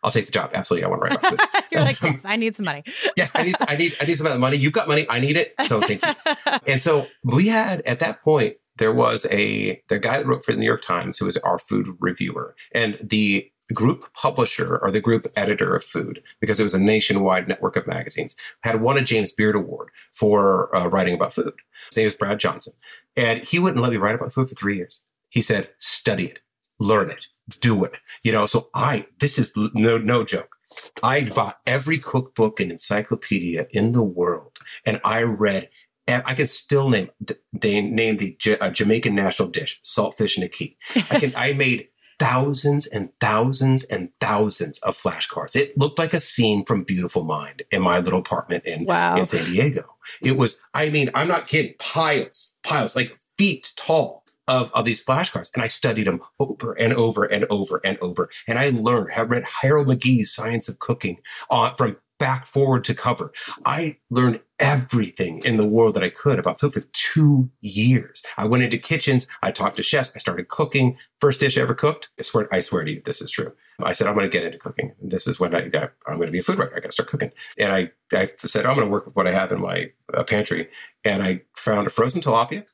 I'll take the job. Absolutely. I want to write about food. [LAUGHS] you're like [LAUGHS] yes, i need some money yes, I need, I need, I need some of that money. You've got money. I need it. So thank you. [LAUGHS] and so we had at that point, there was a, the guy that wrote for the New York Times who was our food reviewer and the group publisher or the group editor of food, because it was a nationwide network of magazines, had won a James Beard Award for uh, writing about food. His name is Brad Johnson. And he wouldn't let me write about food for three years. He said, study it, learn it, do it. You know, so I, this is no, no joke. I bought every cookbook and encyclopedia in the world, and I read. And I can still name they name the J- uh, Jamaican national dish, saltfish and ackee. I can. I made thousands and thousands and thousands of flashcards. It looked like a scene from Beautiful Mind in my little apartment in, Wow. in San Diego. It was. I mean, I'm not kidding. Piles, piles, like feet tall of, of these flashcards. And I studied them over and over and over and over. And I learned, I read Harold McGee's Science of Cooking uh, from back forward to cover. I learned everything in the world that I could about food for two years. I went into kitchens. I talked to chefs. I started cooking. First dish I ever cooked. I swear, I swear to you, this is true. I said, I'm going to get into cooking. This is when I, I, I'm going to be a food writer. I got to start cooking. And I, I said, I'm going to work with what I have in my uh, pantry. And I found a frozen tilapia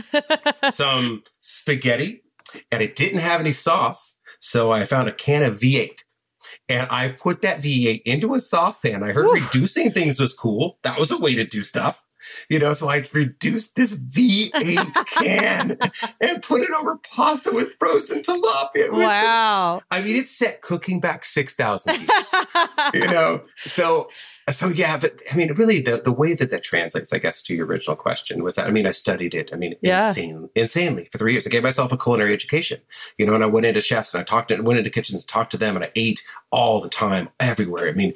[LAUGHS] some spaghetti, and it didn't have any sauce. So I found a can of V8. And I put that V8 into a saucepan. I heard reducing things was cool. That was a way to do stuff. You know, so I reduced this V8 [LAUGHS] can and put it over pasta with frozen tilapia. It the- wow I mean, it set cooking back 6,000 years [LAUGHS] you know so so yeah but i mean really the, the way that that translates i guess to your original question was that i mean i studied it i mean Yeah. insane, insanely for three years i gave myself a culinary education you know and i went into chefs and i talked to went into kitchens and talked to them and i ate all the time everywhere i mean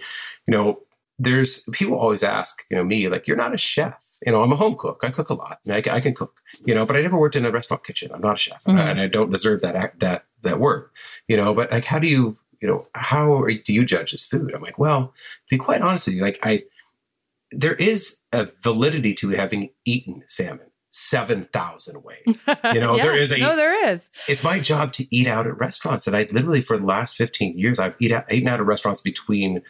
you know there's people always ask you know me like you're not a chef you know i'm a home cook i cook a lot I, can- I can cook you know but i never worked in a restaurant kitchen i'm not a chef Mhm. and i don't deserve that act- that that word you know but like how do you you know, how are, do you judge this food? I'm like, well, to be quite honest with you, like I, there is a validity to having eaten salmon seven thousand ways. You know, [LAUGHS] Yeah. there is a. no, there is. it's my job to eat out at restaurants, and I literally for the last fifteen years, I've eat out, eaten out at restaurants between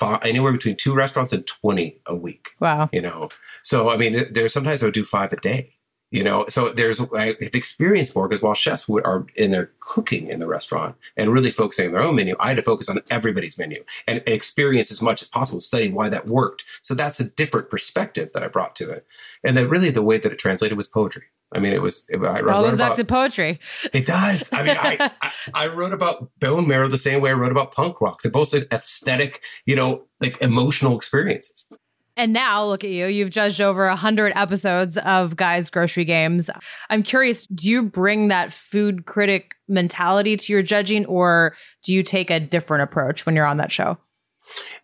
five, anywhere between two restaurants and twenty a week. Wow. you know so i mean there's sometimes i would do five a day you know? So there's i've experienced more because while chefs would, are in there cooking in the restaurant and really focusing on their own menu i had to focus on everybody's menu and experience as much as possible study why that worked. So that's a different perspective that i brought to it. And then really the way that it translated was poetry i mean it was it, I wrote all goes back to poetry. it does. I mean, I, [LAUGHS] I I wrote about bone marrow the same way I wrote about punk rock. They're both aesthetic, you know, like emotional experiences. And now look at you. You've judged over a hundred episodes of Guys Grocery Games. I'm curious, do you bring that food critic mentality to your judging or do you take a different approach when you're on that show?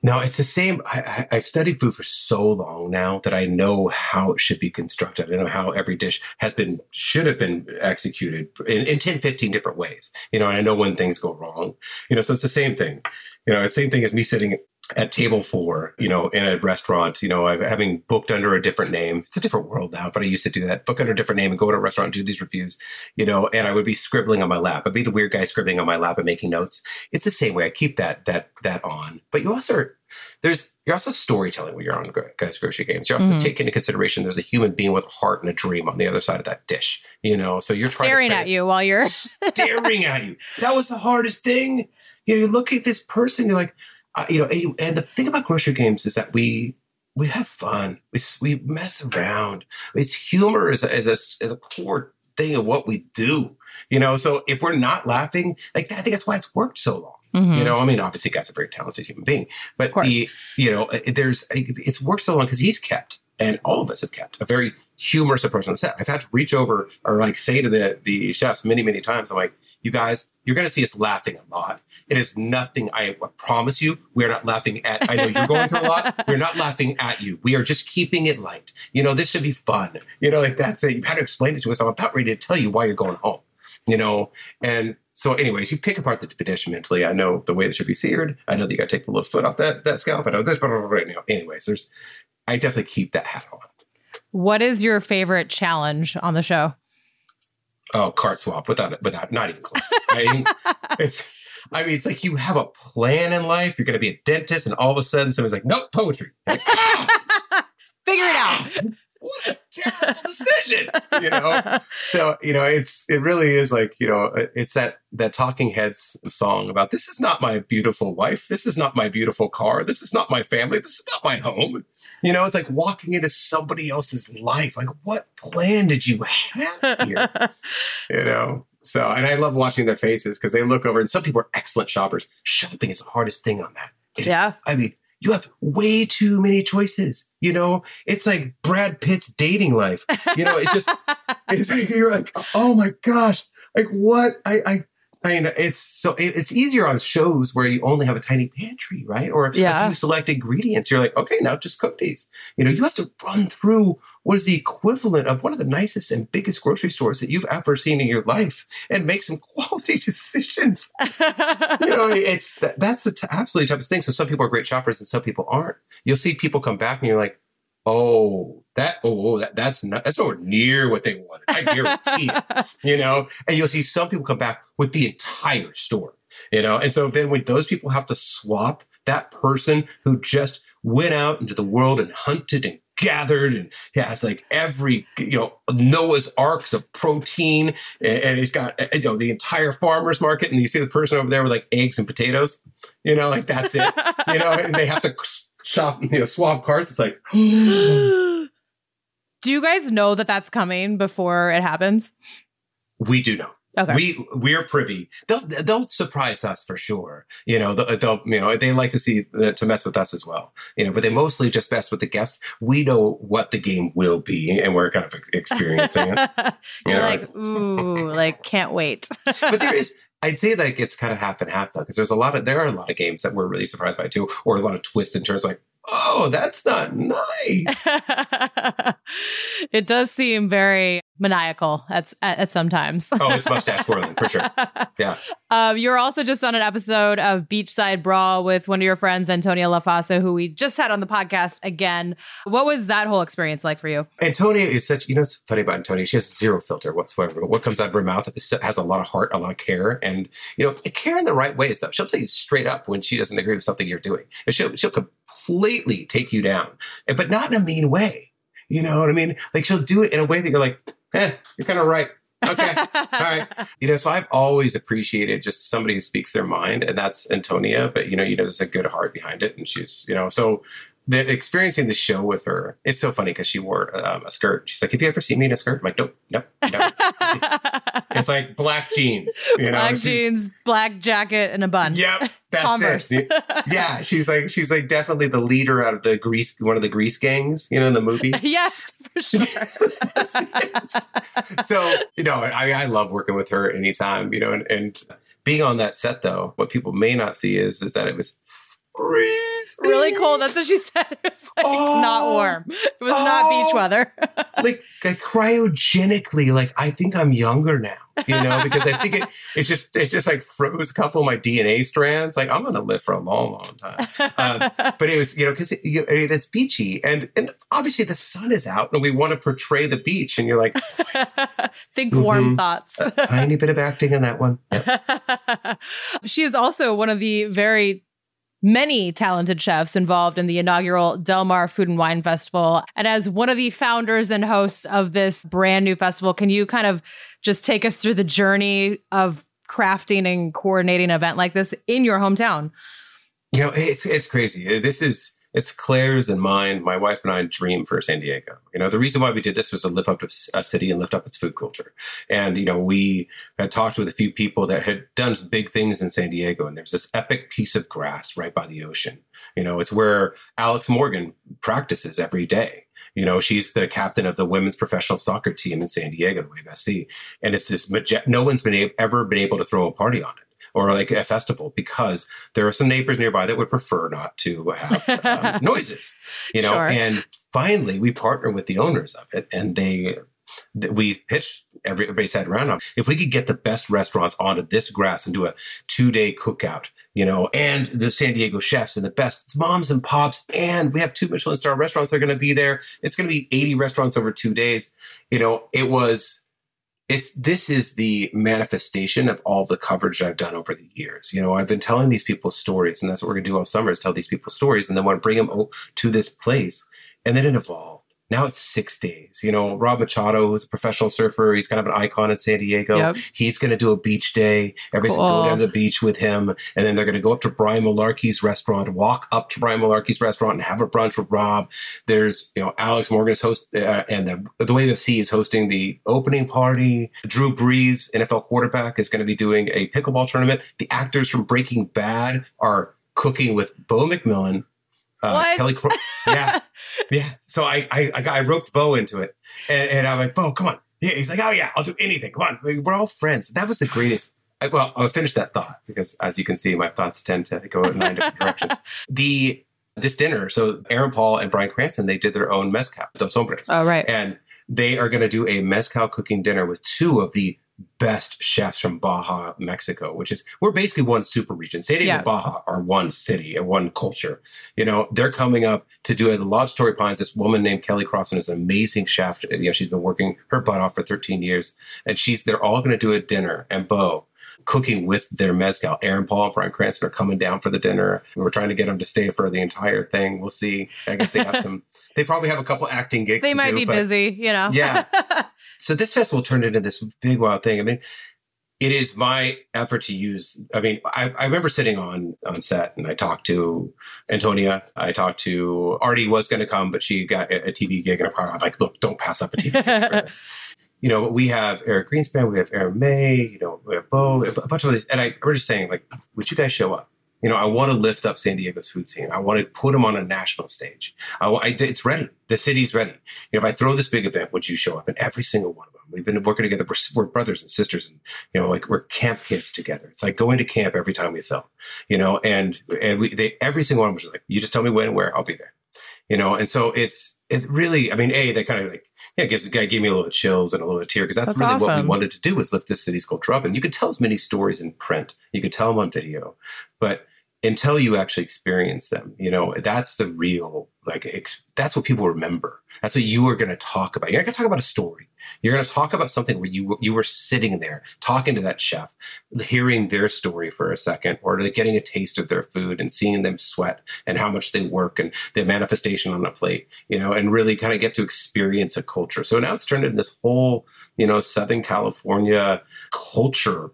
No, it's the same. I, I've studied food for so long now that I know how it should be constructed. I know how every dish has been, should have been executed in, in 10, 15 different ways. You know, and I know when things go wrong. You know, so it's the same thing. You know, the same thing as me sitting at table four, you know, in a restaurant, you know, I've having booked under a different name. It's a different world now, but I used to do that, book under a different name and go to a restaurant and do these reviews, you know, and I would be scribbling on my lap. I'd be the weird guy scribbling on my lap and making notes. It's the same way. I keep that, that, that on. But you also are, there's, you're also storytelling when you're on guys grocery games. You're also Mhm. taking into consideration there's a human being with a heart and a dream on the other side of that dish, you know, so you're trying to Staring at you while you're staring at you. That was the hardest thing. You, know, you look at this person, you're like, uh, you know, and, the thing about grocery games is that we we have fun. We we mess around. It's humor is a, is a is a core thing of what we do. You know, so if we're not laughing, like I think that's why it's worked so long. Mhm. You know, I mean, obviously, guy's a very talented human being, but the you know, uh, there's it's worked so long because he's kept, and all of us have kept a very humorous approach on the set. I've had to reach over or like say to the the chefs many many times, I'm like, you guys, you're going to see us laughing a lot. It is nothing. I promise you, we're not laughing at. I know you're going through a lot. [LAUGHS] We're not laughing at you. We are just keeping it light. You know, this should be fun. You know, like that's it. You've had to explain it to us. I'm about ready to tell you why you're going home. You know, and so, anyways, you pick apart the dish mentally. I know the way it should be seared. I know that you got to take the little foot off that that scalp. I know this, blah. You know, anyways, there's. I definitely keep that hat on. What is your favorite challenge on the show? Oh, cart swap without without not even close. [LAUGHS] I mean, it's. I mean, it's like you have a plan in life. You're going to be a dentist, and all of a sudden, somebody's like, "Nope, poetry." Like, [LAUGHS] ah, Figure it out. [LAUGHS] what a terrible decision, you know. So you know, it's it really is like you know, it's that that Talking Heads song about this is not my beautiful wife, this is not my beautiful car, this is not my family, this is not my home. You know, it's like walking into somebody else's life. Like, what plan did you have here? [LAUGHS] you know. So, and I love watching their faces because they look over, and some people are excellent shoppers. Shopping is the hardest thing on that. It- Yeah. I mean, you have way too many choices. You know, it's like Brad Pitt's dating life. You know, it's just, [LAUGHS] it's like, you're like, oh my gosh, like what? I, I, I mean, it's so, it's easier on shows where you only have a tiny pantry, right? Or Yeah. a few select ingredients. You're like, okay, now just cook these. You know, you have to run through what is the equivalent of one of the nicest and biggest grocery stores that you've ever seen in your life and make some [LAUGHS] quality decisions you know, [LAUGHS] it's that, that's the t- absolutely toughest thing. So some people are great shoppers and some people aren't. You'll see people come back and you're like, oh, that, oh, that, that's not, that's nowhere near what they wanted. I guarantee it. [LAUGHS] You know, and you'll see some people come back with the entire store. You know, and so then when those people have to swap that person who just went out into the world and hunted and gathered and has like every you know Noah's arks of protein and, and he's got you know the entire farmers market and you see the person over there with like eggs and potatoes you know like that's it you know and they have to shop you know swap carts it's like [GASPS] [GASPS] [GASPS] [LAUGHS] Do you guys know that that's coming before it happens? we do know Okay. we we're privy they'll they'll surprise us for sure you know they'll, they'll you know they like to see uh, to mess with us as well you know but they mostly just mess with the guests we know what the game will be and we're kind of ex- experiencing it [LAUGHS] You're Yeah. like, ooh, like can't wait. [LAUGHS] but there is I'd say like it's kind of half and half though, because there's a lot of there are a lot of games that we're really surprised by too, or a lot of twists and turns like, oh, that's not nice. [LAUGHS] it does seem very maniacal at, at, at sometimes. oh, it's mustache twirling for sure. [LAUGHS] Yeah. Um, you're also just on an episode of Beachside Brawl with one of your friends, Antonia Lofaso, who we just had on the podcast again. What was that whole experience like for you? Antonia is such, you know, it's funny about Antonia. She has zero filter whatsoever. But what comes out of her mouth has a lot of heart, a lot of care, and, you know, care in the right way is stuff. She'll tell you straight up when she doesn't agree with something you're doing. And she'll, she'll completely take you down, but not in a mean way. You know what I mean? Like she'll do it in a way that you're like, eh, you're kind of right. Okay. [LAUGHS] All right. You know, so I've always appreciated just somebody who speaks their mind, and that's Antonia. But you know, you know, there's a good heart behind it, and she's, you know, so the experiencing the show with her, it's so funny because she wore um, a skirt. She's like, "Have you ever seen me in a skirt?" I'm like, "Nope, nope, nope." [LAUGHS] it's like black jeans, you know, black jeans, black jacket, and a bun. Yep, that's Converse. it. Yeah, she's like, she's like definitely the leader out of the grease, one of the grease gangs, you know, in the movie. [LAUGHS] yes, for sure. [LAUGHS] so you know, I, I love working with her anytime, you know, and, and being on that set though, what people may not see is is that it was Really cold. That's what she [LAUGHS] said. It was like oh, not warm. It was oh, not beach oh. weather. [LAUGHS] like, like cryogenically, like I think I'm younger now, you know, because I think it it's just it's just like froze a couple of my DNA strands. Like I'm gonna live for a long, long time. Um, [LAUGHS] but it was, you know, because it, it's beachy and and obviously the sun is out and we want to portray the beach, and you're like, think mm-hmm, warm thoughts. a tiny bit of acting in that one. Yep. she is also one of the very many talented chefs involved in the inaugural Del Mar Food and Wine Festival. And as one of the founders and hosts of this brand new festival, can you kind of just take us through the journey of crafting and coordinating an event like this in your hometown? You know, it's it's crazy. This is it's Claire's and mine, my wife and I dream for San Diego. You know, the reason why we did this was to lift up a city and lift up its food culture. And, you know, we had talked with a few people that had done big things in San Diego. And there's this epic piece of grass right by the ocean. You know, it's where Alex Morgan practices every day. You know, she's the captain of the women's professional soccer team in San Diego, the Wave FC. And it's this, no one's been ever been able to throw a party on it or like a festival because there are some neighbors nearby that would prefer not to have um, [LAUGHS] noises, you know. Sure. And finally, we partner with the owners of it, and they we pitched everybody's head around. If we could get the best restaurants onto this grass and do a two day cookout, you know, and the San Diego chefs and the best moms and pops, and we have two Michelin star restaurants that are going to be there. It's going to be 80 restaurants over two days. You know, it was it's this is the manifestation of all the coverage I've done over the years. You know, I've been telling these people stories, and that's what we're gonna do all summer is tell these people stories, and then want to bring them to this place, and then it evolved. Now it's six days. You know, Rob Machado, who's a professional surfer, he's kind of an icon in San Diego. Yep. He's going to do a beach day. Everybody's cool. going to go down to the beach with him. And then they're going to go up to Brian Malarkey's restaurant, walk up to Brian Malarkey's restaurant and have a brunch with Rob. There's, you know, Alex Morgan's host, uh, and the, the Wave FC is hosting the opening party. Drew Brees, NFL quarterback, is going to be doing a pickleball tournament. The actors from Breaking Bad are cooking with Beau MacMillan, uh, Kelly, Cro- yeah, [LAUGHS] yeah. So I, I, I, got, I roped Beau into it, and, and, I'm like, Beau, come on. Yeah, he's like, oh yeah, I'll do anything. Come on, we're all friends. That was the greatest. I, well, I'll finish that thought because, as you can see, my thoughts tend to go in nine different directions. [LAUGHS] The this dinner, so Aaron Paul and Bryan Cranston, they did their own mezcal, Dos Hombres. Oh, right. And they are going to do a mezcal cooking dinner with two of the best chefs from Baja, Mexico, which is we're basically one super region. San Diego yeah. and Baja are one city and one culture. You know, they're coming up to do it. The Lodge Torrey Pines, this woman named Kelli Crosson is an amazing chef. You know, she's been working her butt off for 13 years. And she's they're all gonna do a dinner and Beau cooking with their mezcal. Aaron Paul and Bryan Cranston are coming down for the dinner. We're trying to get them to stay for the entire thing. We'll see. I guess they have [LAUGHS] some they probably have a couple acting gigs. They might do, be busy, you know. yeah. [LAUGHS] So this festival turned into this big wild thing. I mean, it is my effort to use. I mean, I, I remember sitting on on set and I talked to Antonia. I talked to Artie was going to come, but she got a, a TV gig, and a product. I'm like, look, don't pass up a TV gig for [LAUGHS] this. You know, we have Eric Greenspan, we have Aaron May, you know, we have Beau, a bunch of these, and I we're just saying, like, would you guys show up? You know, I want to lift up San Diego's food scene. I want to put them on a national stage. I, I, it's ready. The city's ready. You know, if I throw this big event, would you show up? And every single one of them. We've been working together. We're, we're, brothers and sisters, and you know, like we're camp kids together. It's like going to camp every time we film. You know, and and we they every single one was like, you just tell me when and where, I'll be there. You know, and so it's it really. I mean, a they kind of like yeah, it, gives, gave me a little chills and a little tear because that's, That's really what we wanted to do was lift this city's culture up. And you could tell as many stories in print, you could tell them on video, but until you actually experience them, you know, that's the real, like, ex- that's what people remember. That's what you are going to talk about. You're going to talk about a story. You're going to talk about something where you you were sitting there talking to that chef, hearing their story for a second, or getting a taste of their food and seeing them sweat and how much they work and the manifestation on a plate, you know, and really kind of get to experience a culture. So now it's turned into this whole, you know, Southern California culture.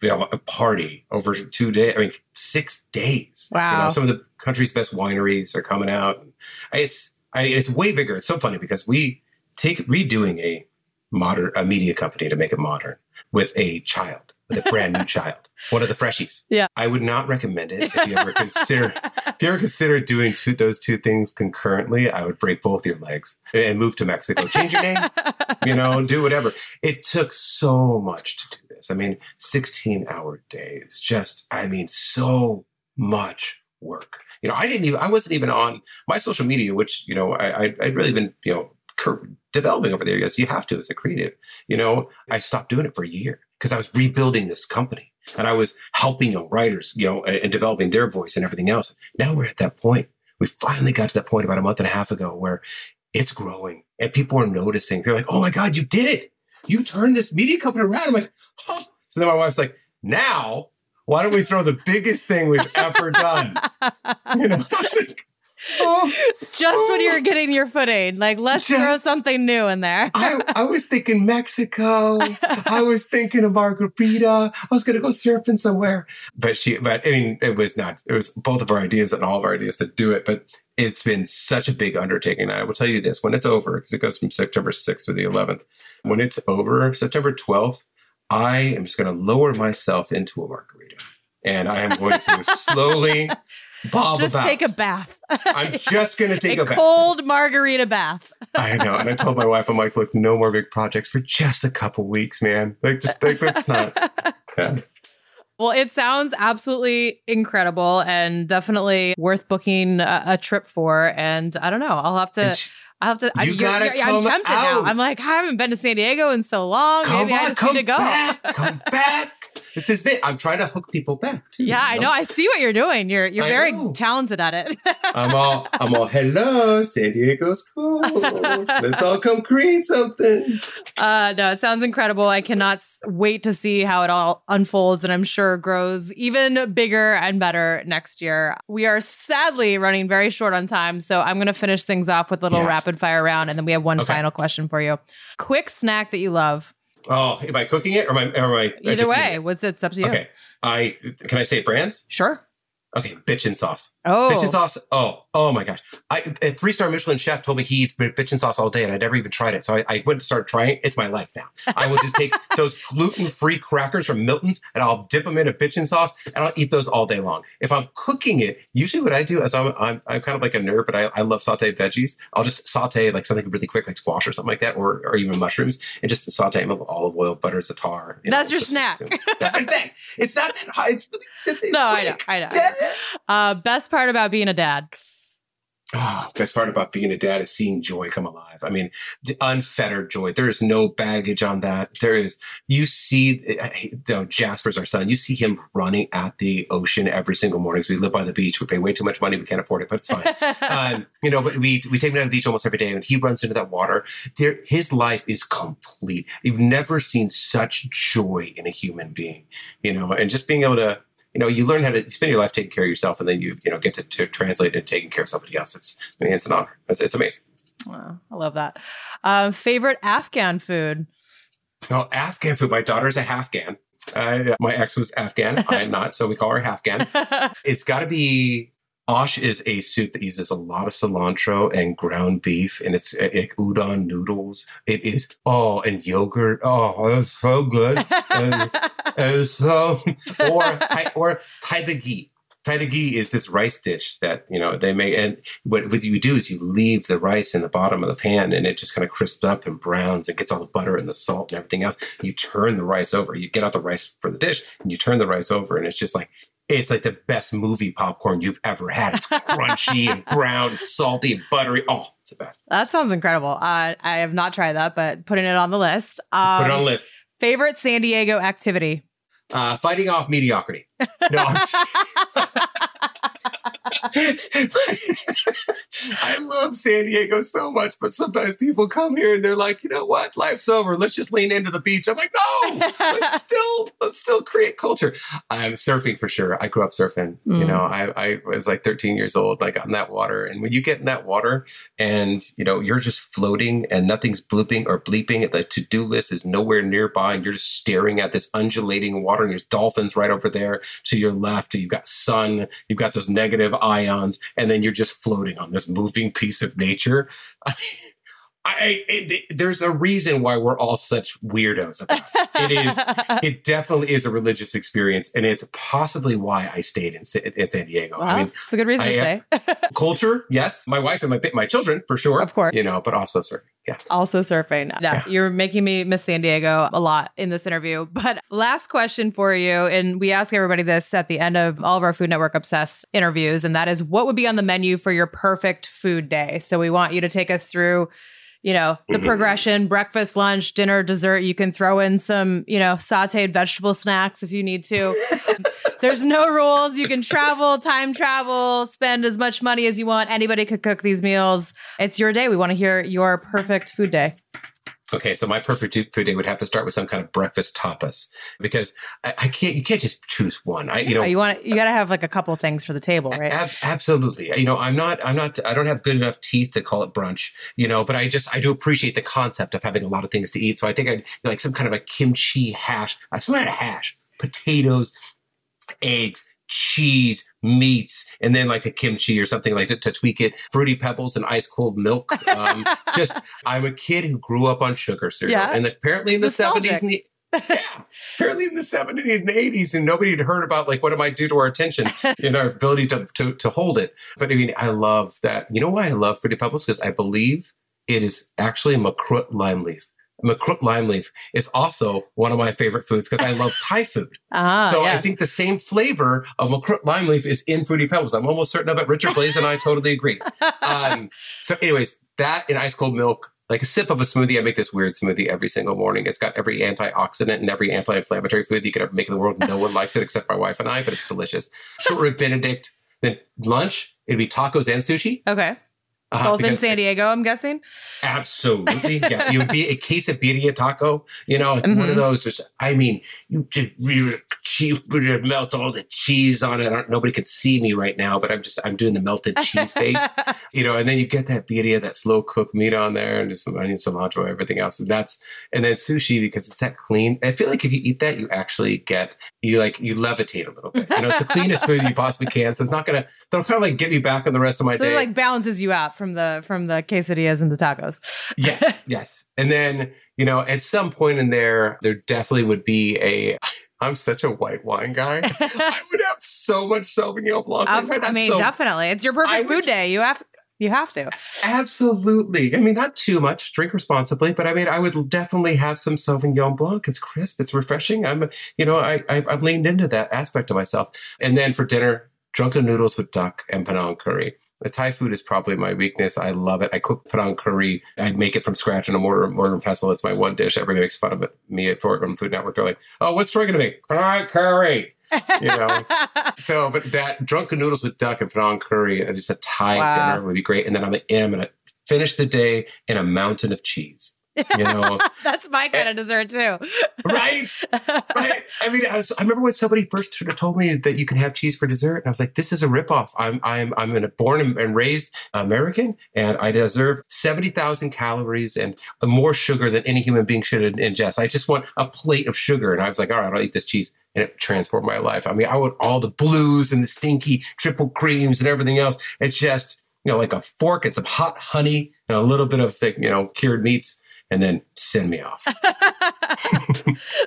You know, a party over two days. I mean, six days. You Wow. know, some of the country's best wineries are coming out. It's I, it's way bigger. It's so funny because we take redoing a modern a media company to make it modern with a child, with a brand new [LAUGHS] child, one of the freshies. Yeah. I would not recommend it if you ever consider if you ever consider doing two those two things concurrently. I would break both your legs and move to Mexico. Change your name, you know, do whatever. It took so much to do this. I mean, 16 hour days, just, I mean, so much work. You know, I didn't even, I wasn't even on my social media, which, you know, I, I, I'd really been, you know, cur- developing over there. Yes, you have to as a creative. You know, I stopped doing it for a year because I was rebuilding this company and I was helping young writers, you know, and, and developing their voice and everything else. Now we're at that point. We finally got to that point about a month and a half ago where it's growing and people are noticing. They're like, oh my God, you did it. You turned this media company around. I'm like, huh. So then my wife's like, now why don't we throw the biggest thing we've ever done? You know, [LAUGHS] I was like, oh. Just when you're oh. getting your footing, like let's throw something new in there. [LAUGHS] I, I was thinking Mexico. I was thinking of margarita. I was going to go surfing somewhere. But she, but I mean, it was not, it was both of our ideas and all of our ideas to do it. But it's been such a big undertaking. I will tell you this when it's over, because it goes from September 6th to the 11th. When it's over, September 12th, I am just going to lower myself into a margarita and I am going to [LAUGHS] slowly bob Just about. take a bath. I'm just going [LAUGHS] to take a, bath. cold margarita bath. [LAUGHS] I know. And I told my wife, I'm like, look, no more big projects for just a couple weeks, man. Like, just like, that's not. Yeah. Well, it sounds absolutely incredible and definitely worth booking a, a trip for. And I don't know, I'll have to. I have to. I, You you're- gotta you're- I'm tempted now. I'm like, I haven't been to San Diego in so long. Come Maybe I on, just come need to go. back. Come [LAUGHS] back. This is it. I'm trying to hook people back. Too, Yeah, I you know. I see what you're doing. You're you're I very know. talented at it. [LAUGHS] I'm all, I'm all, hello, San Diego's cool. Let's all come create something. Uh, no, it sounds incredible. I cannot wait to see how it all unfolds, and I'm sure grows even bigger and better next year. We are sadly running very short on time, so I'm going to finish things off with a little Yeah. rapid fire round, and then we have one Okay. final question for you. Quick snack that you love. Oh, am I cooking it or am I, or am I I Either just way, eat it? what's it's up to you. Okay. I, can I say brands? Sure. Okay. Bitchin' sauce. Oh, Bitchin' sauce. Oh, oh my gosh. I, a three star Michelin chef told me he eats bitchin' sauce all day and I never even tried it. So I, I went to start trying it. It's my life now. I will just take [LAUGHS] those gluten free crackers from Milton's and I'll dip them in a bitchin' sauce and I'll eat those all day long. If I'm cooking it, usually what I do is I'm, I'm, I'm kind of like a nerd, but I, I love sauteed veggies. I'll just saute like something really quick, like squash or something like that, or, or even mushrooms and just saute them with olive oil, butter, za'atar. you That's know, your just- snack. That's my snack. It's not that high. It's, it's, it's no, I know, quick. I know. I know. Uh, best part about being a dad. Oh, best part about being a dad is seeing joy come alive. I mean, the unfettered joy. There is no baggage on that. There is, you see, you know, Jasper's our son. You see him running at the ocean every single morning. 'cause we live by the beach. We pay way too much money. We can't afford it, but it's fine. [LAUGHS] um, you know, but we, we take him down to the beach almost every day and he runs into that water. There, his life is complete. You've never seen such joy in a human being, you know, and just being able to, you know, you learn how to spend your life taking care of yourself, and then you, you know, get to, to translate it taking care of somebody else. It's, I mean, it's an honor. It's, it's amazing. Wow, I love that. Uh, favorite Afghan food. Oh, Afghan food. My daughter's a Afghan. Uh, my ex was Afghan. I am not, so we call her Afghan. [LAUGHS] It's got to be. Osh is a soup that uses a lot of cilantro and ground beef, and it's like udon noodles. It is oh, and yogurt. Oh, it's so good. And- [LAUGHS] and so, or or taidagi. Taidagi is this rice dish that you know they make, and what, what you do is you leave the rice in the bottom of the pan, and it just kind of crisps up and browns and gets all the butter and the salt and everything else. You turn the rice over. You get out the rice for the dish, and you turn the rice over, and it's just like it's like the best movie popcorn you've ever had. It's [LAUGHS] crunchy and brown, and salty and buttery. Oh, it's the best. That sounds incredible. Uh, I have not tried that, but putting it on the list. Um, Put it on the list. Favorite San Diego activity? Uh, fighting off mediocrity. No, [LAUGHS] [LAUGHS] I love San Diego so much, but sometimes people come here and they're like, you know what, life's over. Let's just lean into the beach. I'm like, no, let's [LAUGHS] still let's still create culture. I'm surfing for sure. I grew up surfing. Mm. You know, I, I was like 13 years old. And I got in that water, and when you get in that water, and you know you're just floating, and nothing's blooping or bleeping. The to do list is nowhere nearby, and you're just staring at this undulating water, and there's dolphins right over there to your left. You've got sun. You've got those negative ions, and then you're just floating on this moving piece of nature. [LAUGHS] I, it, there's a reason why we're all such weirdos about it. It is, [LAUGHS] it definitely is a religious experience, and it's possibly why I stayed in, in San Diego. Well, I mean, it's a good reason I, uh, to say. [LAUGHS] culture, yes. My wife and my my children, for sure, of course, you know, but also surfing. Yeah. Also surfing. Yeah, yeah. You're making me miss San Diego a lot in this interview. But last question for you. And we ask everybody this at the end of all of our Food Network Obsessed interviews. And that is what would be on the menu for your perfect food day? So we want you to take us through you know, the mm-hmm. progression, breakfast, lunch, dinner, dessert. You can throw in some, you know, sauteed vegetable snacks if you need to. [LAUGHS] There's no rules. You can travel, time travel, spend as much money as you want. Anybody could cook these meals. It's your day. We want to hear your perfect food day. Okay, so my perfect food day would have to start with some kind of breakfast tapas because I, I can't. You can't just choose one. I, you know, you want you got to have like a couple things for the table, right? Ab- absolutely. You know, I'm not. I'm not. I don't have good enough teeth to call it brunch. You know, but I just I do appreciate the concept of having a lot of things to eat. So I think I like some kind of a kimchi hash, uh, some kind of hash, potatoes, eggs, cheese, meats, and then like a kimchi or something like that to tweak it. Fruity pebbles and ice cold milk. Um, [LAUGHS] just, I'm a kid who grew up on sugar cereal, yeah. and apparently in the seventies and the yeah, apparently in the 70s and 80s, and nobody had heard about like what it might do to our attention [LAUGHS] and our ability to, to, to hold it. But I mean, I love that. You know why I love Fruity Pebbles? Because I believe it is actually makrut lime leaf. Makrut lime leaf is also one of my favorite foods because I love [LAUGHS] Thai food. Uh-huh, so yeah. I think the same flavor of Makrut lime leaf is in Fruity Pebbles. I'm almost certain of it. Richard Blais and I [LAUGHS] totally agree. Um, so, anyways, that in ice cold milk, like a sip of a smoothie. I make this weird smoothie every single morning. It's got every antioxidant and every anti-inflammatory food you could ever make in the world. No one likes it except my wife and I, but it's delicious. [LAUGHS] Short rib Benedict. Then lunch, it'd be tacos and sushi. Okay. Uh, Both in San Diego, I'm guessing. Absolutely, yeah. You would be a quesadilla taco, you know, mm-hmm. one of those. Just, I mean, you just you, you melt all the cheese on it. nobody can see me right now, but I'm just I'm doing the melted cheese face, [LAUGHS] you know. And then you get that birria, that slow cooked meat on there, and just some onion, cilantro, everything else. And that's and then sushi because it's that clean. I feel like if you eat that, you actually get you like you levitate a little bit. You know, it's the cleanest food you possibly can. So it's not gonna. They'll kind of like get me back on the rest of my so day. it like balances you out from the from the quesadillas and the tacos. [LAUGHS] yes, yes. And then, you know, at some point in there, there definitely would be a I'm such a white wine guy. [LAUGHS] I would have so much Sauvignon Blanc. Um, I mean, so, definitely. It's your perfect food day. You have you have to. Absolutely. I mean, not too much. Drink responsibly, but I mean, I would definitely have some Sauvignon Blanc. It's crisp. It's refreshing. I'm, you know, I, I've, I've leaned into that aspect of myself. And then for dinner, drunken noodles with duck and Penang curry. The Thai food is probably my weakness. I love it. I cook Penang curry. I make it from scratch in a mortar, mortar and pestle. It's my one dish. Everybody makes fun of it. Me at Fort Food Network. They're like, "Oh, what's Troy going to make? Penang curry." you know. [LAUGHS] so, but that drunken noodles with duck and Penang curry, and just a Thai wow. dinner would be great. And then I'm, I'm going to finish the day in a mountain of cheese. You [LAUGHS] know, that's my eh, kind of dessert too. right, right. I mean, I, was, I, remember when somebody first told me that you can have cheese for dessert, and I was like, "This is a ripoff." I'm I'm I'm a born and raised American, and I deserve seventy thousand calories and more sugar than any human being should ingest. I just want a plate of sugar, and I was like, "All right, I'll eat this cheese." And it transformed my life. I mean, I want all the blues and the stinky triple creams and everything else. It's just, you know, like a fork and some hot honey and a little bit of thick, you know, cured meats and then send me off. [LAUGHS]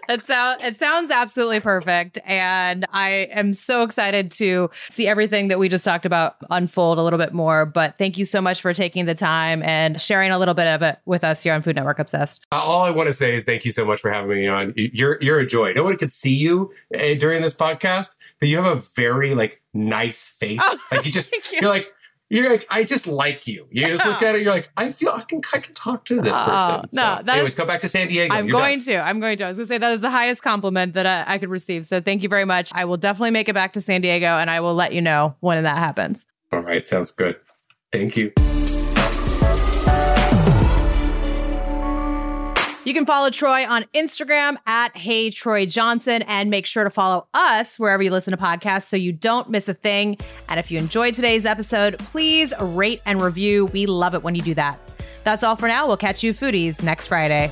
that sound it sounds absolutely perfect and I am so excited to see everything that we just talked about unfold a little bit more but thank you so much for taking the time and sharing a little bit of it with us here on Food Network Obsessed. Uh, all I want to say is thank you so much for having me on. You're you're a joy. No one could see you uh, during this podcast, but you have a very like nice face. Oh, like you just [LAUGHS] you. you're like you're like, I just like you. You just look at it, you're like, I feel I can I can talk to this oh, person. no, so, anyways, is, come back to San Diego. I'm you're going done. to. I'm going to. I was gonna say that is the highest compliment that I, I could receive. So thank you very much. I will definitely make it back to San Diego and I will let you know when that happens. All right, sounds good. Thank you. You can follow Troy on Instagram at Hey Troy Johnson and make sure to follow us wherever you listen to podcasts so you don't miss a thing. And if you enjoyed today's episode, please rate and review. We love it when you do that. That's all for now. We'll catch you foodies next Friday.